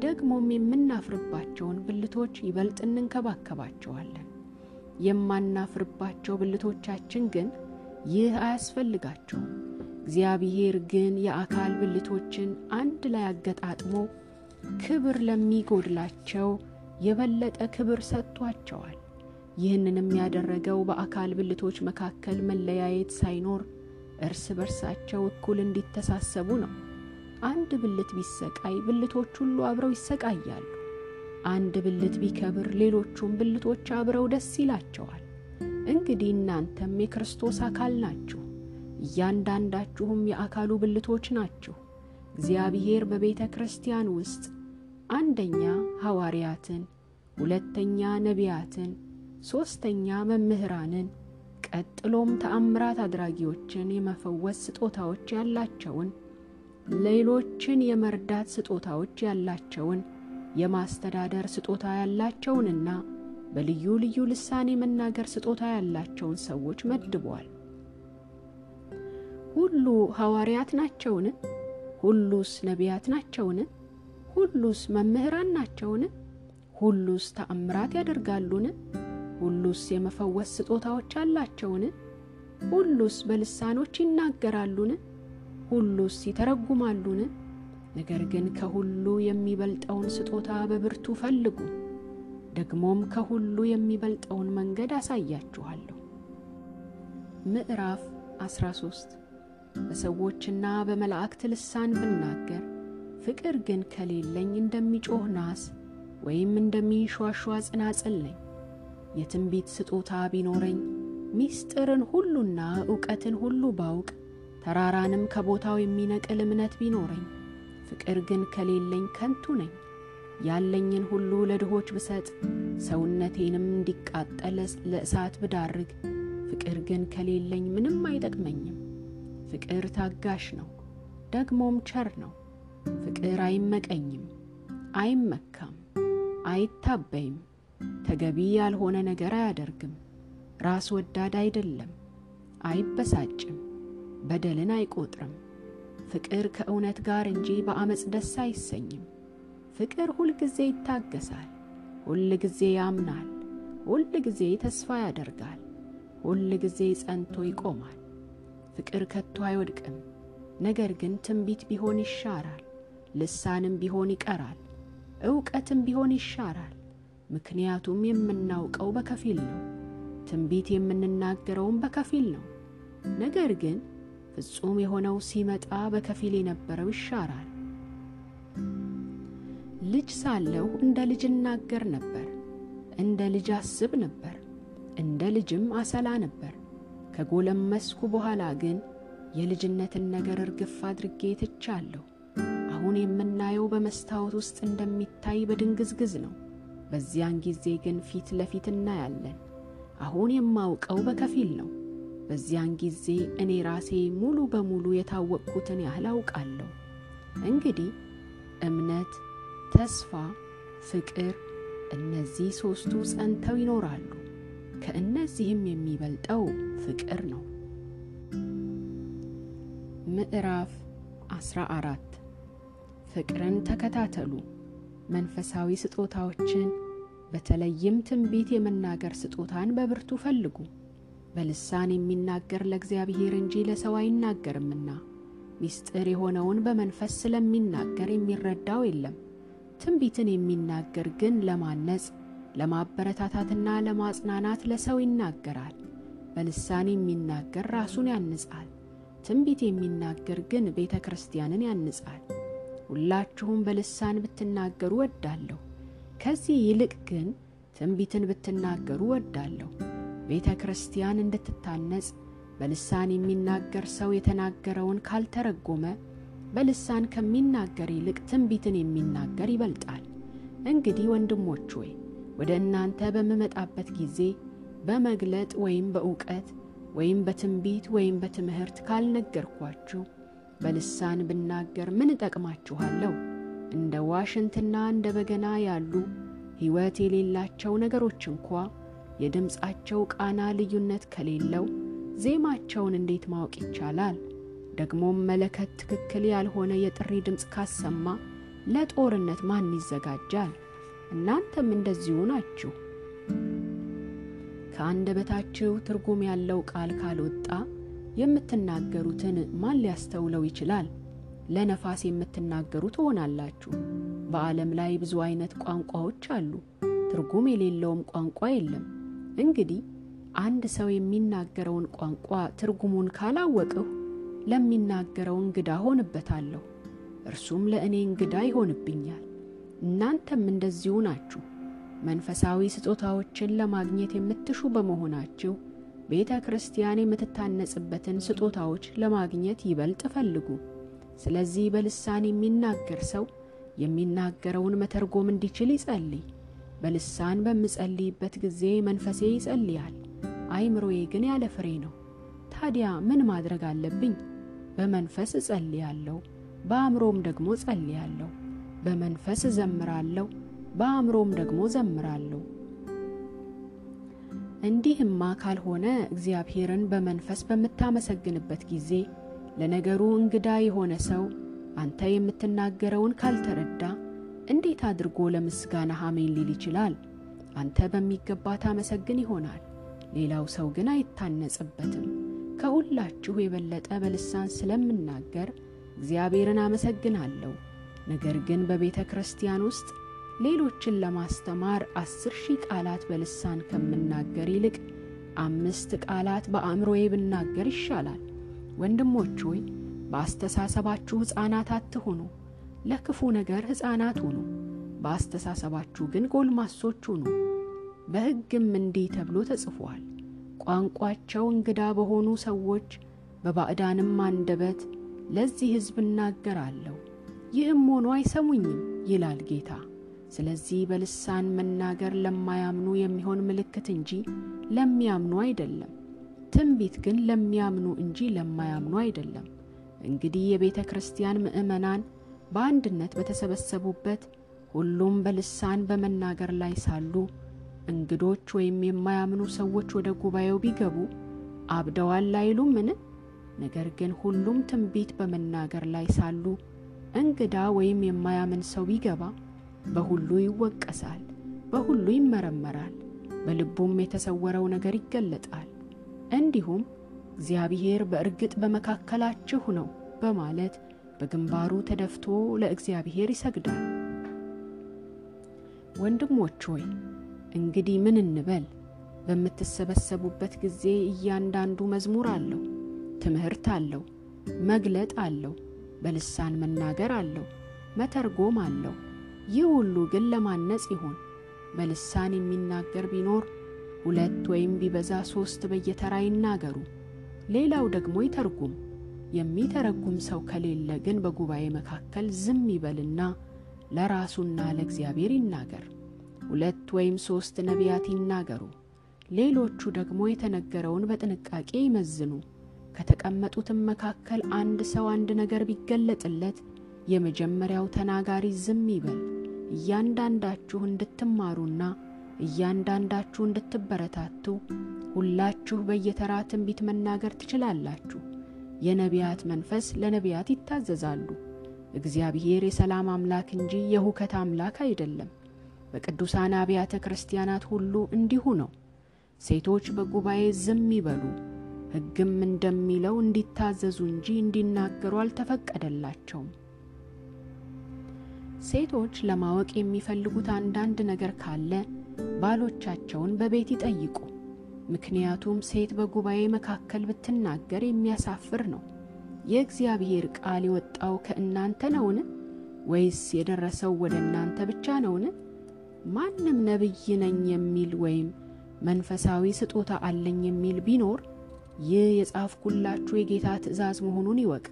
ደግሞም የምናፍርባቸውን ብልቶች ይበልጥ እንንከባከባቸዋለን። የማናፍርባቸው ብልቶቻችን ግን ይህ አያስፈልጋቸውም። እግዚአብሔር ግን የአካል ብልቶችን አንድ ላይ አገጣጥሞ ክብር ለሚጎድላቸው የበለጠ ክብር ሰጥቷቸዋል። ይህንንም ያደረገው በአካል ብልቶች መካከል መለያየት ሳይኖር እርስ በርሳቸው እኩል እንዲተሳሰቡ ነው። አንድ ብልት ቢሰቃይ ብልቶች ሁሉ አብረው ይሰቃያሉ። አንድ ብልት ቢከብር ሌሎቹም ብልቶች አብረው ደስ ይላቸዋል። እንግዲህ እናንተም የክርስቶስ አካል ናችሁ፣ እያንዳንዳችሁም የአካሉ ብልቶች ናችሁ። እግዚአብሔር በቤተ ክርስቲያን ውስጥ አንደኛ ሐዋርያትን፣ ሁለተኛ ነቢያትን፣ ሦስተኛ መምህራንን ቀጥሎም ተአምራት አድራጊዎችን፣ የመፈወስ ስጦታዎች ያላቸውን፣ ሌሎችን የመርዳት ስጦታዎች ያላቸውን፣ የማስተዳደር ስጦታ ያላቸውንና በልዩ ልዩ ልሳን የመናገር ስጦታ ያላቸውን ሰዎች መድቧል። ሁሉ ሐዋርያት ናቸውን? ሁሉስ ነቢያት ናቸውን? ሁሉስ መምህራን ናቸውን? ሁሉስ ተአምራት ያደርጋሉን? ሁሉስ የመፈወስ ስጦታዎች አላቸውን? ሁሉስ በልሳኖች ይናገራሉን? ሁሉስ ይተረጉማሉን? ነገር ግን ከሁሉ የሚበልጠውን ስጦታ በብርቱ ፈልጉ፣ ደግሞም ከሁሉ የሚበልጠውን መንገድ አሳያችኋለሁ። ምዕራፍ 13 በሰዎችና በመላእክት ልሳን ብናገር ፍቅር ግን ከሌለኝ እንደሚጮህ ናስ ወይም እንደሚንሿሿ ጽናጽል ነኝ። የትንቢት ስጦታ ቢኖረኝ ሚስጥርን ሁሉና ዕውቀትን ሁሉ ባውቅ ተራራንም ከቦታው የሚነቅል እምነት ቢኖረኝ ፍቅር ግን ከሌለኝ ከንቱ ነኝ። ያለኝን ሁሉ ለድሆች ብሰጥ ሰውነቴንም እንዲቃጠል ለእሳት ብዳርግ ፍቅር ግን ከሌለኝ ምንም አይጠቅመኝም። ፍቅር ታጋሽ ነው፣ ደግሞም ቸር ነው። ፍቅር አይመቀኝም፣ አይመካም፣ አይታበይም፣ ተገቢ ያልሆነ ነገር አያደርግም፣ ራስ ወዳድ አይደለም፣ አይበሳጭም፣ በደልን አይቆጥርም። ፍቅር ከእውነት ጋር እንጂ በአመፅ ደስ አይሰኝም። ፍቅር ሁል ጊዜ ይታገሳል፣ ሁል ጊዜ ያምናል፣ ሁል ጊዜ ተስፋ ያደርጋል፣ ሁል ጊዜ ጸንቶ ይቆማል። ፍቅር ከቶ አይወድቅም። ነገር ግን ትንቢት ቢሆን ይሻራል፣ ልሳንም ቢሆን ይቀራል፣ ዕውቀትም ቢሆን ይሻራል። ምክንያቱም የምናውቀው በከፊል ነው፣ ትንቢት የምንናገረውም በከፊል ነው። ነገር ግን ፍጹም የሆነው ሲመጣ በከፊል የነበረው ይሻራል። ልጅ ሳለሁ እንደ ልጅ እናገር ነበር፣ እንደ ልጅ አስብ ነበር፣ እንደ ልጅም አሰላ ነበር። ከጎለመስኩ በኋላ ግን የልጅነትን ነገር እርግፍ አድርጌ ትቻለሁ። አሁን የምናየው በመስታወት ውስጥ እንደሚታይ በድንግዝግዝ ነው። በዚያን ጊዜ ግን ፊት ለፊት እናያለን። አሁን የማውቀው በከፊል ነው። በዚያን ጊዜ እኔ ራሴ ሙሉ በሙሉ የታወቅኩትን ያህል አውቃለሁ። እንግዲህ እምነት፣ ተስፋ፣ ፍቅር እነዚህ ሦስቱ ጸንተው ይኖራሉ። ከእነዚህም የሚበልጠው ፍቅር ነው። ምዕራፍ 14 ፍቅርን ተከታተሉ። መንፈሳዊ ስጦታዎችን በተለይም ትንቢት የመናገር ስጦታን በብርቱ ፈልጉ። በልሳን የሚናገር ለእግዚአብሔር እንጂ ለሰው አይናገርምና ምስጢር የሆነውን በመንፈስ ስለሚናገር የሚረዳው የለም። ትንቢትን የሚናገር ግን ለማነጽ ለማበረታታትና ለማጽናናት ለሰው ይናገራል። በልሳን የሚናገር ራሱን ያንጻል። ትንቢት የሚናገር ግን ቤተ ክርስቲያንን ያንጻል። ሁላችሁም በልሳን ብትናገሩ ወዳለሁ። ከዚህ ይልቅ ግን ትንቢትን ብትናገሩ ወዳለሁ። ቤተ ክርስቲያን እንድትታነጽ በልሳን የሚናገር ሰው የተናገረውን ካልተረጎመ በልሳን ከሚናገር ይልቅ ትንቢትን የሚናገር ይበልጣል። እንግዲህ ወንድሞች ሆይ ወደ እናንተ በምመጣበት ጊዜ በመግለጥ ወይም በእውቀት ወይም በትንቢት ወይም በትምህርት ካልነገርኳችሁ በልሳን ብናገር ምን እጠቅማችኋለሁ? እንደ ዋሽንትና እንደ በገና ያሉ ሕይወት የሌላቸው ነገሮች እንኳ የድምፃቸው ቃና ልዩነት ከሌለው ዜማቸውን እንዴት ማወቅ ይቻላል? ደግሞም መለከት ትክክል ያልሆነ የጥሪ ድምፅ ካሰማ ለጦርነት ማን ይዘጋጃል? እናንተም እንደዚሁ ናችሁ። ከአንደበታችሁ ትርጉም ያለው ቃል ካልወጣ የምትናገሩትን ማን ሊያስተውለው ይችላል? ለነፋስ የምትናገሩ ትሆናላችሁ። በዓለም ላይ ብዙ አይነት ቋንቋዎች አሉ፣ ትርጉም የሌለውም ቋንቋ የለም። እንግዲህ አንድ ሰው የሚናገረውን ቋንቋ ትርጉሙን ካላወቅሁ ለሚናገረው እንግዳ ሆንበታለሁ፣ እርሱም ለእኔ እንግዳ ይሆንብኛል። እናንተም እንደዚሁ ናችሁ። መንፈሳዊ ስጦታዎችን ለማግኘት የምትሹ በመሆናችሁ ቤተ ክርስቲያን የምትታነጽበትን ስጦታዎች ለማግኘት ይበልጥ ፈልጉ። ስለዚህ በልሳን የሚናገር ሰው የሚናገረውን መተርጎም እንዲችል ይጸልይ። በልሳን በምጸልይበት ጊዜ መንፈሴ ይጸልያል፣ አይምሮዬ ግን ያለ ፍሬ ነው። ታዲያ ምን ማድረግ አለብኝ? በመንፈስ እጸልያለሁ፣ በአእምሮም ደግሞ ጸልያለሁ። በመንፈስ እዘምራለሁ፣ በአእምሮም ደግሞ ዘምራለሁ። እንዲህማ ካልሆነ እግዚአብሔርን በመንፈስ በምታመሰግንበት ጊዜ ለነገሩ እንግዳ የሆነ ሰው አንተ የምትናገረውን ካልተረዳ እንዴት አድርጎ ለምስጋና አሜን ሊል ይችላል? አንተ በሚገባ ታመሰግን ይሆናል፣ ሌላው ሰው ግን አይታነጽበትም። ከሁላችሁ የበለጠ በልሳን ስለምናገር እግዚአብሔርን አመሰግናለሁ። ነገር ግን በቤተ ክርስቲያን ውስጥ ሌሎችን ለማስተማር አስር ሺህ ቃላት በልሳን ከምናገር ይልቅ አምስት ቃላት በአእምሮዬ ብናገር ይሻላል። ወንድሞች ሆይ በአስተሳሰባችሁ ሕፃናት አትሁኑ፣ ለክፉ ነገር ሕፃናት ሁኑ፣ በአስተሳሰባችሁ ግን ጎልማሶች ሁኑ። በሕግም እንዲህ ተብሎ ተጽፏል፣ ቋንቋቸው እንግዳ በሆኑ ሰዎች በባዕዳንም አንደበት ለዚህ ሕዝብ እናገራለሁ፣ ይህም ሆኖ አይሰሙኝም ይላል ጌታ። ስለዚህ በልሳን መናገር ለማያምኑ የሚሆን ምልክት እንጂ ለሚያምኑ አይደለም። ትንቢት ግን ለሚያምኑ እንጂ ለማያምኑ አይደለም። እንግዲህ የቤተ ክርስቲያን ምዕመናን በአንድነት በተሰበሰቡበት ሁሉም በልሳን በመናገር ላይ ሳሉ እንግዶች ወይም የማያምኑ ሰዎች ወደ ጉባኤው ቢገቡ አብደዋል አይሉምን? ነገር ግን ሁሉም ትንቢት በመናገር ላይ ሳሉ እንግዳ ወይም የማያምን ሰው ቢገባ በሁሉ ይወቀሳል፣ በሁሉ ይመረመራል፣ በልቡም የተሰወረው ነገር ይገለጣል። እንዲሁም እግዚአብሔር በእርግጥ በመካከላችሁ ነው በማለት በግንባሩ ተደፍቶ ለእግዚአብሔር ይሰግዳል። ወንድሞች ሆይ እንግዲህ ምን እንበል? በምትሰበሰቡበት ጊዜ እያንዳንዱ መዝሙር አለው፣ ትምህርት አለው፣ መግለጥ አለው፣ በልሳን መናገር አለው፣ መተርጎም አለው። ይህ ሁሉ ግን ለማነጽ ይሁን። በልሳን የሚናገር ቢኖር ሁለት ወይም ቢበዛ ሦስት በየተራ ይናገሩ፣ ሌላው ደግሞ ይተርጉም። የሚተረጉም ሰው ከሌለ ግን በጉባኤ መካከል ዝም ይበልና ለራሱና ለእግዚአብሔር ይናገር። ሁለት ወይም ሦስት ነቢያት ይናገሩ፣ ሌሎቹ ደግሞ የተነገረውን በጥንቃቄ ይመዝኑ። ከተቀመጡትም መካከል አንድ ሰው አንድ ነገር ቢገለጥለት የመጀመሪያው ተናጋሪ ዝም ይበል። እያንዳንዳችሁ እንድትማሩና እያንዳንዳችሁ እንድትበረታቱ ሁላችሁ በየተራ ትንቢት መናገር ትችላላችሁ። የነቢያት መንፈስ ለነቢያት ይታዘዛሉ። እግዚአብሔር የሰላም አምላክ እንጂ የሁከት አምላክ አይደለም። በቅዱሳን አብያተ ክርስቲያናት ሁሉ እንዲሁ ነው። ሴቶች በጉባኤ ዝም ይበሉ፣ ሕግም እንደሚለው እንዲታዘዙ እንጂ እንዲናገሩ አልተፈቀደላቸውም። ሴቶች ለማወቅ የሚፈልጉት አንዳንድ ነገር ካለ ባሎቻቸውን በቤት ይጠይቁ። ምክንያቱም ሴት በጉባኤ መካከል ብትናገር የሚያሳፍር ነው። የእግዚአብሔር ቃል የወጣው ከእናንተ ነውን? ወይስ የደረሰው ወደ እናንተ ብቻ ነውን? ማንም ነቢይ ነኝ የሚል ወይም መንፈሳዊ ስጦታ አለኝ የሚል ቢኖር ይህ የጻፍኩላችሁ የጌታ ትእዛዝ መሆኑን ይወቅ።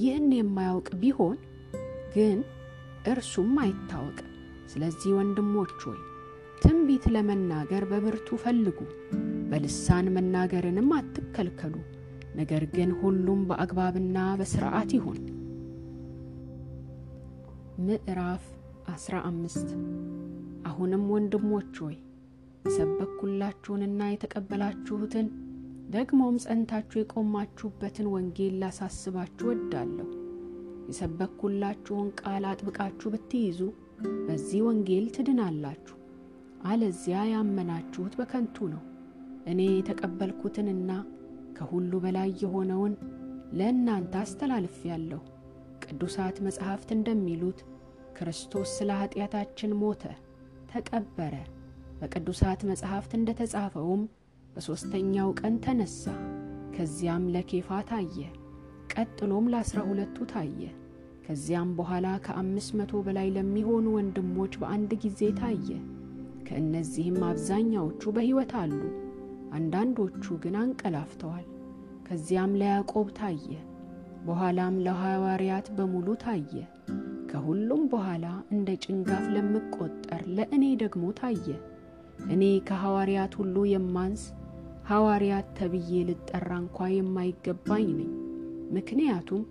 ይህን የማያውቅ ቢሆን ግን እርሱም አይታወቅ። ስለዚህ ወንድሞች ሆይ ትንቢት ለመናገር በብርቱ ፈልጉ፣ በልሳን መናገርንም አትከልከሉ። ነገር ግን ሁሉም በአግባብና በስርዓት ይሁን። ምዕራፍ 15 አሁንም ወንድሞች ሆይ የሰበኩላችሁንና የተቀበላችሁትን ደግሞም ጸንታችሁ የቆማችሁበትን ወንጌል ላሳስባችሁ ወዳለሁ። የሰበኩላችሁን ቃል አጥብቃችሁ ብትይዙ በዚህ ወንጌል ትድናላችሁ። አለዚያ ያመናችሁት በከንቱ ነው። እኔ የተቀበልኩትንና ከሁሉ በላይ የሆነውን ለእናንተ አስተላልፌአለሁ። ቅዱሳት መጻሕፍት እንደሚሉት ክርስቶስ ስለ ኀጢአታችን ሞተ፣ ተቀበረ። በቅዱሳት መጻሕፍት እንደ ተጻፈውም በሦስተኛው ቀን ተነሣ። ከዚያም ለኬፋ ታየ፣ ቀጥሎም ለአሥራ ሁለቱ ታየ። ከዚያም በኋላ ከአምስት መቶ በላይ ለሚሆኑ ወንድሞች በአንድ ጊዜ ታየ። ከእነዚህም አብዛኛዎቹ በሕይወት አሉ፣ አንዳንዶቹ ግን አንቀላፍተዋል። ከዚያም ለያዕቆብ ታየ፣ በኋላም ለሐዋርያት በሙሉ ታየ። ከሁሉም በኋላ እንደ ጭንጋፍ ለምቆጠር ለእኔ ደግሞ ታየ። እኔ ከሐዋርያት ሁሉ የማንስ ሐዋርያት ተብዬ ልጠራ እንኳ የማይገባኝ ነኝ። ምክንያቱም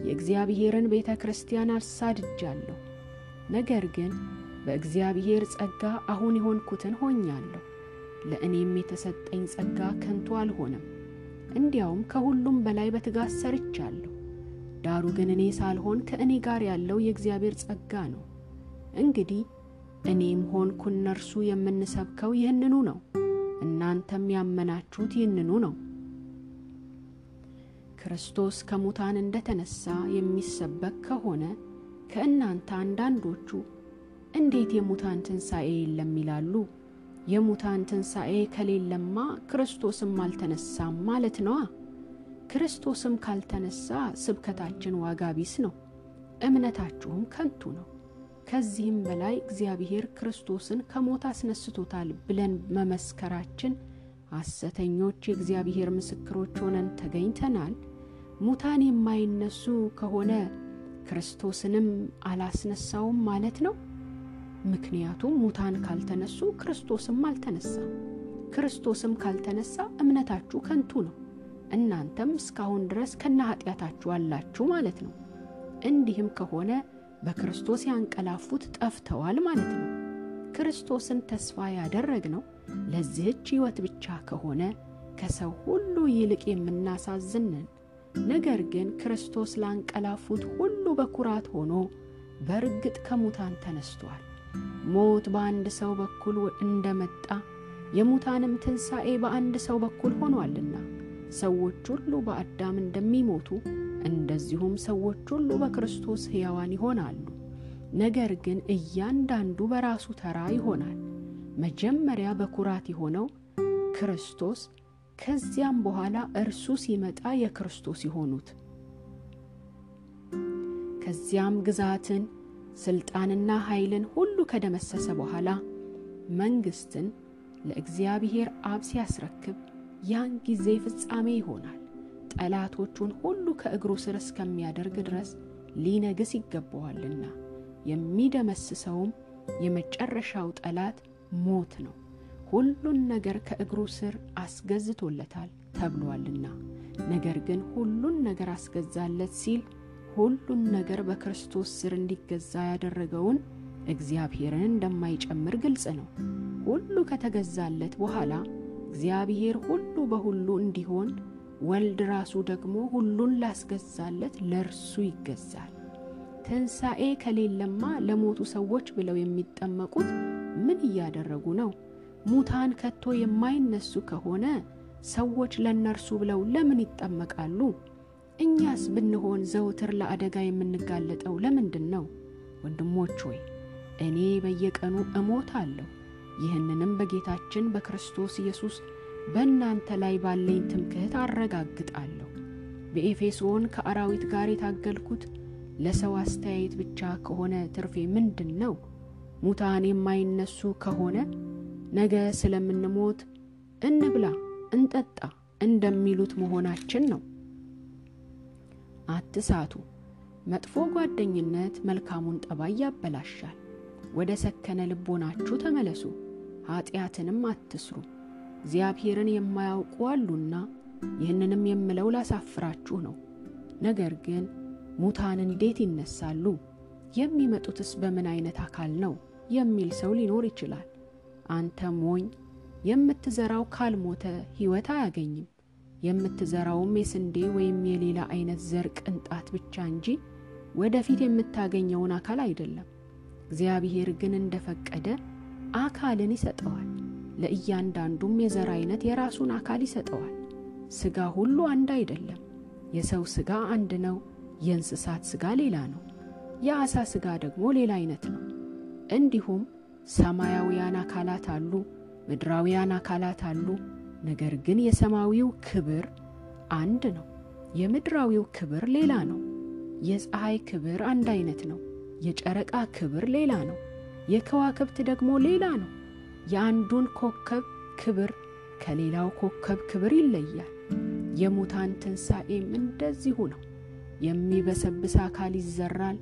የእግዚአብሔርን ቤተ ክርስቲያን አሳድጃለሁ። ነገር ግን በእግዚአብሔር ጸጋ አሁን የሆንኩትን ሆኛለሁ። ለእኔም የተሰጠኝ ጸጋ ከንቱ አልሆነም። እንዲያውም ከሁሉም በላይ በትጋት ሰርቻለሁ። ዳሩ ግን እኔ ሳልሆን ከእኔ ጋር ያለው የእግዚአብሔር ጸጋ ነው። እንግዲህ እኔም ሆንኩ እነርሱ የምንሰብከው ይህንኑ ነው፣ እናንተም ያመናችሁት ይህንኑ ነው። ክርስቶስ ከሙታን እንደ ተነሣ የሚሰበክ ከሆነ ከእናንተ አንዳንዶቹ እንዴት የሙታን ትንሣኤ የለም ይላሉ? የሙታን ትንሣኤ ከሌለማ ክርስቶስም አልተነሳም ማለት ነዋ። ክርስቶስም ካልተነሳ ስብከታችን ዋጋ ቢስ ነው፣ እምነታችሁም ከንቱ ነው። ከዚህም በላይ እግዚአብሔር ክርስቶስን ከሞት አስነስቶታል ብለን መመስከራችን ሐሰተኞች የእግዚአብሔር ምስክሮች ሆነን ተገኝተናል። ሙታን የማይነሱ ከሆነ ክርስቶስንም አላስነሳውም ማለት ነው። ምክንያቱም ሙታን ካልተነሱ ክርስቶስም አልተነሳም። ክርስቶስም ካልተነሳ እምነታችሁ ከንቱ ነው፣ እናንተም እስካሁን ድረስ ከነ ኃጢአታችሁ አላችሁ ማለት ነው። እንዲህም ከሆነ በክርስቶስ ያንቀላፉት ጠፍተዋል ማለት ነው። ክርስቶስን ተስፋ ያደረግነው ለዚህች ሕይወት ብቻ ከሆነ ከሰው ሁሉ ይልቅ የምናሳዝንን፣ ነገር ግን ክርስቶስ ላንቀላፉት ሁሉ በኩራት ሆኖ በእርግጥ ከሙታን ተነስቷል። ሞት በአንድ ሰው በኩል እንደመጣ የሙታንም ትንሣኤ በአንድ ሰው በኩል ሆኗልና ሰዎች ሁሉ በአዳም እንደሚሞቱ እንደዚሁም ሰዎች ሁሉ በክርስቶስ ሕያዋን ይሆናሉ። ነገር ግን እያንዳንዱ በራሱ ተራ ይሆናል። መጀመሪያ በኩራት የሆነው ክርስቶስ፣ ከዚያም በኋላ እርሱ ሲመጣ የክርስቶስ የሆኑት። ከዚያም ግዛትን፣ ስልጣንና ኃይልን ሁሉ ከደመሰሰ በኋላ መንግስትን ለእግዚአብሔር አብ ሲያስረክብ ያን ጊዜ ፍጻሜ ይሆናል። ጠላቶቹን ሁሉ ከእግሩ ስር እስከሚያደርግ ድረስ ሊነግስ ይገባዋልና የሚደመስሰውም የመጨረሻው ጠላት ሞት ነው። ሁሉን ነገር ከእግሩ ስር አስገዝቶለታል ተብሏልና። ነገር ግን ሁሉን ነገር አስገዛለት ሲል ሁሉን ነገር በክርስቶስ ስር እንዲገዛ ያደረገውን እግዚአብሔርን እንደማይጨምር ግልጽ ነው። ሁሉ ከተገዛለት በኋላ እግዚአብሔር ሁሉ በሁሉ እንዲሆን ወልድ ራሱ ደግሞ ሁሉን ላስገዛለት ለእርሱ ይገዛል። ትንሣኤ ከሌለማ ለሞቱ ሰዎች ብለው የሚጠመቁት ምን እያደረጉ ነው? ሙታን ከቶ የማይነሱ ከሆነ ሰዎች ለእነርሱ ብለው ለምን ይጠመቃሉ? እኛስ ብንሆን ዘውትር ለአደጋ የምንጋለጠው ለምንድን ነው? ወንድሞች ሆይ እኔ በየቀኑ እሞታለሁ። ይህንንም በጌታችን በክርስቶስ ኢየሱስ በእናንተ ላይ ባለኝ ትምክህት አረጋግጣለሁ። በኤፌሶን ከአራዊት ጋር የታገልኩት ለሰው አስተያየት ብቻ ከሆነ ትርፌ ምንድን ነው? ሙታን የማይነሱ ከሆነ ነገ ስለምንሞት እንብላ፣ እንጠጣ እንደሚሉት መሆናችን ነው። አትሳቱ። መጥፎ ጓደኝነት መልካሙን ጠባይ ያበላሻል። ወደ ሰከነ ልቦናችሁ ተመለሱ፣ ኀጢአትንም አትስሩ። እግዚአብሔርን የማያውቁ አሉና ይህንንም የምለው ላሳፍራችሁ ነው። ነገር ግን ሙታን እንዴት ይነሳሉ? የሚመጡትስ በምን አይነት አካል ነው የሚል ሰው ሊኖር ይችላል። አንተ ሞኝ፣ የምትዘራው ካልሞተ ሕይወት አያገኝም። የምትዘራውም የስንዴ ወይም የሌላ አይነት ዘር ቅንጣት ብቻ እንጂ ወደፊት የምታገኘውን አካል አይደለም። እግዚአብሔር ግን እንደፈቀደ አካልን ይሰጠዋል። ለእያንዳንዱም የዘር አይነት የራሱን አካል ይሰጠዋል። ሥጋ ሁሉ አንድ አይደለም። የሰው ሥጋ አንድ ነው፣ የእንስሳት ሥጋ ሌላ ነው፣ የዓሣ ሥጋ ደግሞ ሌላ አይነት ነው። እንዲሁም ሰማያውያን አካላት አሉ፣ ምድራውያን አካላት አሉ። ነገር ግን የሰማዊው ክብር አንድ ነው፣ የምድራዊው ክብር ሌላ ነው። የፀሐይ ክብር አንድ አይነት ነው፣ የጨረቃ ክብር ሌላ ነው፣ የከዋክብት ደግሞ ሌላ ነው። የአንዱን ኮከብ ክብር ከሌላው ኮከብ ክብር ይለያል። የሙታን ትንሣኤም እንደዚሁ ነው። የሚበሰብስ አካል ይዘራል፣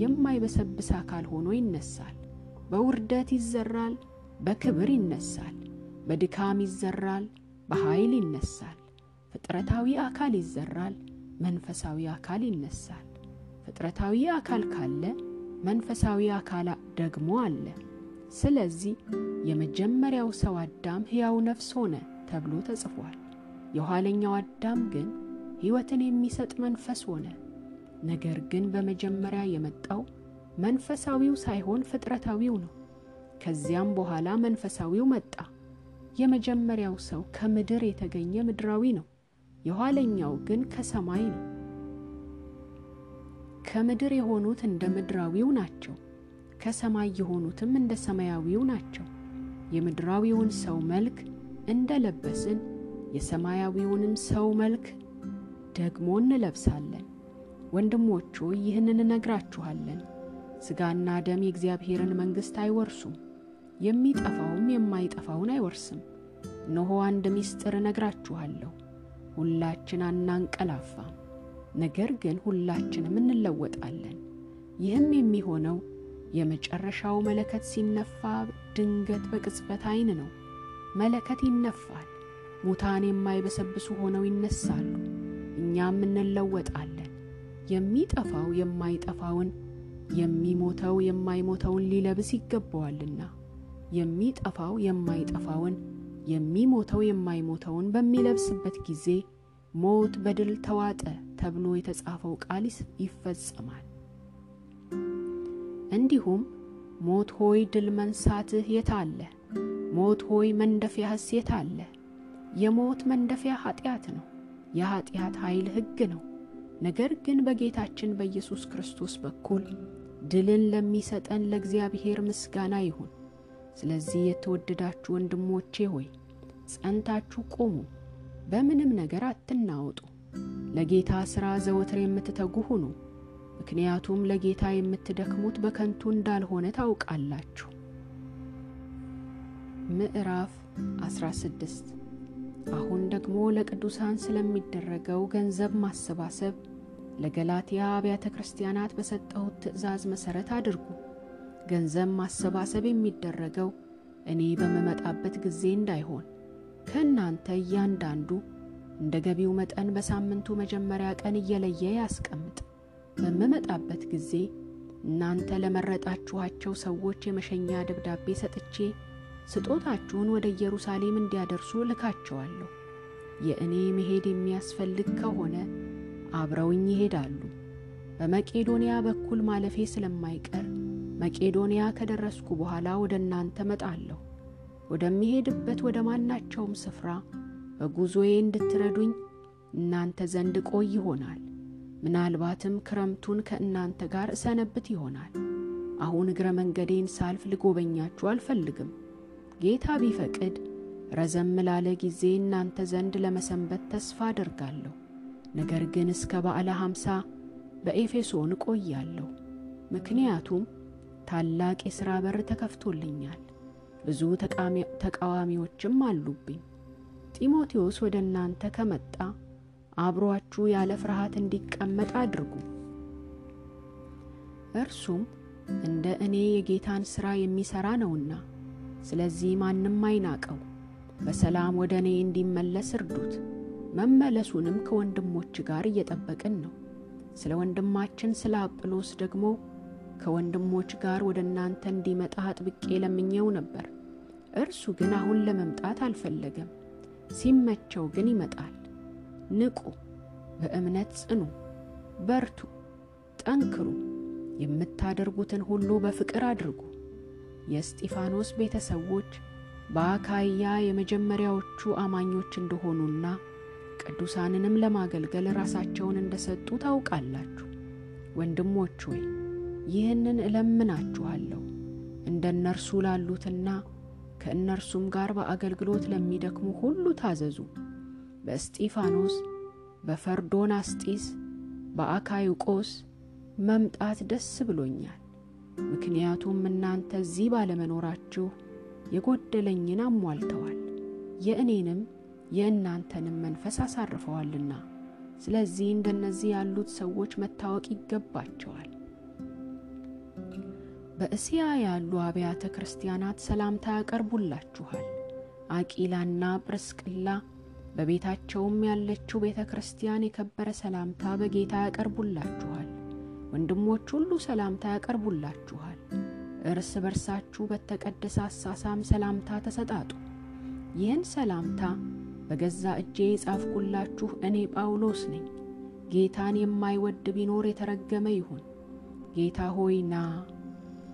የማይበሰብስ አካል ሆኖ ይነሳል። በውርደት ይዘራል፣ በክብር ይነሳል። በድካም ይዘራል፣ በኃይል ይነሳል። ፍጥረታዊ አካል ይዘራል፣ መንፈሳዊ አካል ይነሳል። ፍጥረታዊ አካል ካለ መንፈሳዊ አካል ደግሞ አለ። ስለዚህ የመጀመሪያው ሰው አዳም ሕያው ነፍስ ሆነ ተብሎ ተጽፏል። የኋለኛው አዳም ግን ሕይወትን የሚሰጥ መንፈስ ሆነ። ነገር ግን በመጀመሪያ የመጣው መንፈሳዊው ሳይሆን ፍጥረታዊው ነው። ከዚያም በኋላ መንፈሳዊው መጣ። የመጀመሪያው ሰው ከምድር የተገኘ ምድራዊ ነው። የኋለኛው ግን ከሰማይ ነው። ከምድር የሆኑት እንደ ምድራዊው ናቸው፣ ከሰማይ የሆኑትም እንደ ሰማያዊው ናቸው። የምድራዊውን ሰው መልክ እንደ ለበስን የሰማያዊውንም ሰው መልክ ደግሞ እንለብሳለን። ወንድሞቹ ይህንን እነግራችኋለን፣ ሥጋና ደም የእግዚአብሔርን መንግሥት አይወርሱም፣ የሚጠፋውም የማይጠፋውን አይወርስም። እነሆ አንድ ምስጢር እነግራችኋለሁ፣ ሁላችን አናንቀላፋም፣ ነገር ግን ሁላችንም እንለወጣለን። ይህም የሚሆነው የመጨረሻው መለከት ሲነፋ ድንገት በቅጽበት ዓይን ነው። መለከት ይነፋል፣ ሙታን የማይበሰብሱ ሆነው ይነሳሉ፣ እኛም እንለወጣለን። የሚጠፋው የማይጠፋውን የሚሞተው የማይሞተውን ሊለብስ ይገባዋልና የሚጠፋው የማይጠፋውን የሚሞተው የማይሞተውን በሚለብስበት ጊዜ ሞት በድል ተዋጠ ተብሎ የተጻፈው ቃል ይፈጸማል። እንዲሁም ሞት ሆይ ድል መንሳትህ አለ? ሞት ሆይ መንደፊያህስ አለ? የሞት መንደፊያ ኃጢአት ነው፣ የኃጢአት ኃይል ሕግ ነው። ነገር ግን በጌታችን በኢየሱስ ክርስቶስ በኩል ድልን ለሚሰጠን ለእግዚአብሔር ምስጋና ይሁን። ስለዚህ የተወደዳችሁ ወንድሞቼ ሆይ ጸንታችሁ ቆሙ፣ በምንም ነገር አትናወጡ። ለጌታ ሥራ ዘወትር የምትተጉ ሁኑ፣ ምክንያቱም ለጌታ የምትደክሙት በከንቱ እንዳልሆነ ታውቃላችሁ። ምዕራፍ 16 አሁን ደግሞ ለቅዱሳን ስለሚደረገው ገንዘብ ማሰባሰብ ለገላትያ አብያተ ክርስቲያናት በሰጠሁት ትእዛዝ መሠረት አድርጉ። ገንዘብ ማሰባሰብ የሚደረገው እኔ በምመጣበት ጊዜ እንዳይሆን ከእናንተ እያንዳንዱ እንደ ገቢው መጠን በሳምንቱ መጀመሪያ ቀን እየለየ ያስቀምጥ። በምመጣበት ጊዜ እናንተ ለመረጣችኋቸው ሰዎች የመሸኛ ደብዳቤ ሰጥቼ ስጦታችሁን ወደ ኢየሩሳሌም እንዲያደርሱ እልካቸዋለሁ። የእኔ መሄድ የሚያስፈልግ ከሆነ አብረውኝ ይሄዳሉ። በመቄዶንያ በኩል ማለፌ ስለማይቀር መቄዶንያ ከደረስኩ በኋላ ወደ እናንተ መጣለሁ። ወደሚሄድበት ወደ ማናቸውም ስፍራ በጉዞዬ እንድትረዱኝ እናንተ ዘንድ ቆይ ይሆናል። ምናልባትም ክረምቱን ከእናንተ ጋር እሰነብት ይሆናል። አሁን እግረ መንገዴን ሳልፍ ልጎበኛችሁ አልፈልግም። ጌታ ቢፈቅድ ረዘም ላለ ጊዜ እናንተ ዘንድ ለመሰንበት ተስፋ አደርጋለሁ። ነገር ግን እስከ በዓለ ሐምሳ በኤፌሶን እቆያለሁ። ምክንያቱም ታላቅ የሥራ በር ተከፍቶልኛል፣ ብዙ ተቃዋሚዎችም አሉብኝ። ጢሞቴዎስ ወደ እናንተ ከመጣ አብሮአችሁ ያለ ፍርሃት እንዲቀመጥ አድርጉ። እርሱም እንደ እኔ የጌታን ሥራ የሚሠራ ነውና፣ ስለዚህ ማንም አይናቀው። በሰላም ወደ እኔ እንዲመለስ እርዱት። መመለሱንም ከወንድሞች ጋር እየጠበቅን ነው። ስለ ወንድማችን ስለ አጵሎስ ደግሞ ከወንድሞች ጋር ወደ እናንተ እንዲመጣ አጥብቄ ለምኜው ነበር። እርሱ ግን አሁን ለመምጣት አልፈለገም። ሲመቸው ግን ይመጣል። ንቁ፣ በእምነት ጽኑ፣ በርቱ፣ ጠንክሩ። የምታደርጉትን ሁሉ በፍቅር አድርጉ። የእስጢፋኖስ ቤተሰቦች በአካይያ የመጀመሪያዎቹ አማኞች እንደሆኑና ቅዱሳንንም ለማገልገል ራሳቸውን እንደሰጡ ታውቃላችሁ። ወንድሞች ሆይ ይህንን እለምናችኋለሁ፣ እንደ እነርሱ ላሉትና ከእነርሱም ጋር በአገልግሎት ለሚደክሙ ሁሉ ታዘዙ። በእስጢፋኖስ፣ በፈርዶን አስጢስ፣ በአካዩቆስ መምጣት ደስ ብሎኛል። ምክንያቱም እናንተ እዚህ ባለመኖራችሁ የጎደለኝን አሟልተዋል፣ የእኔንም የእናንተንም መንፈስ አሳርፈዋልና። ስለዚህ እንደነዚህ ያሉት ሰዎች መታወቅ ይገባቸዋል። በእስያ ያሉ አብያተ ክርስቲያናት ሰላምታ ያቀርቡላችኋል። አቂላና ጵርስቅላ በቤታቸውም ያለችው ቤተ ክርስቲያን የከበረ ሰላምታ በጌታ ያቀርቡላችኋል። ወንድሞች ሁሉ ሰላምታ ያቀርቡላችኋል። እርስ በርሳችሁ በተቀደሰ አሳሳም ሰላምታ ተሰጣጡ። ይህን ሰላምታ በገዛ እጄ የጻፍኩላችሁ እኔ ጳውሎስ ነኝ። ጌታን የማይወድ ቢኖር የተረገመ ይሁን። ጌታ ሆይ ና።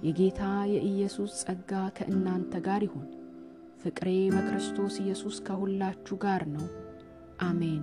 የጌታ የኢየሱስ ጸጋ ከእናንተ ጋር ይሁን። ፍቅሬ በክርስቶስ ኢየሱስ ከሁላችሁ ጋር ነው። አሜን።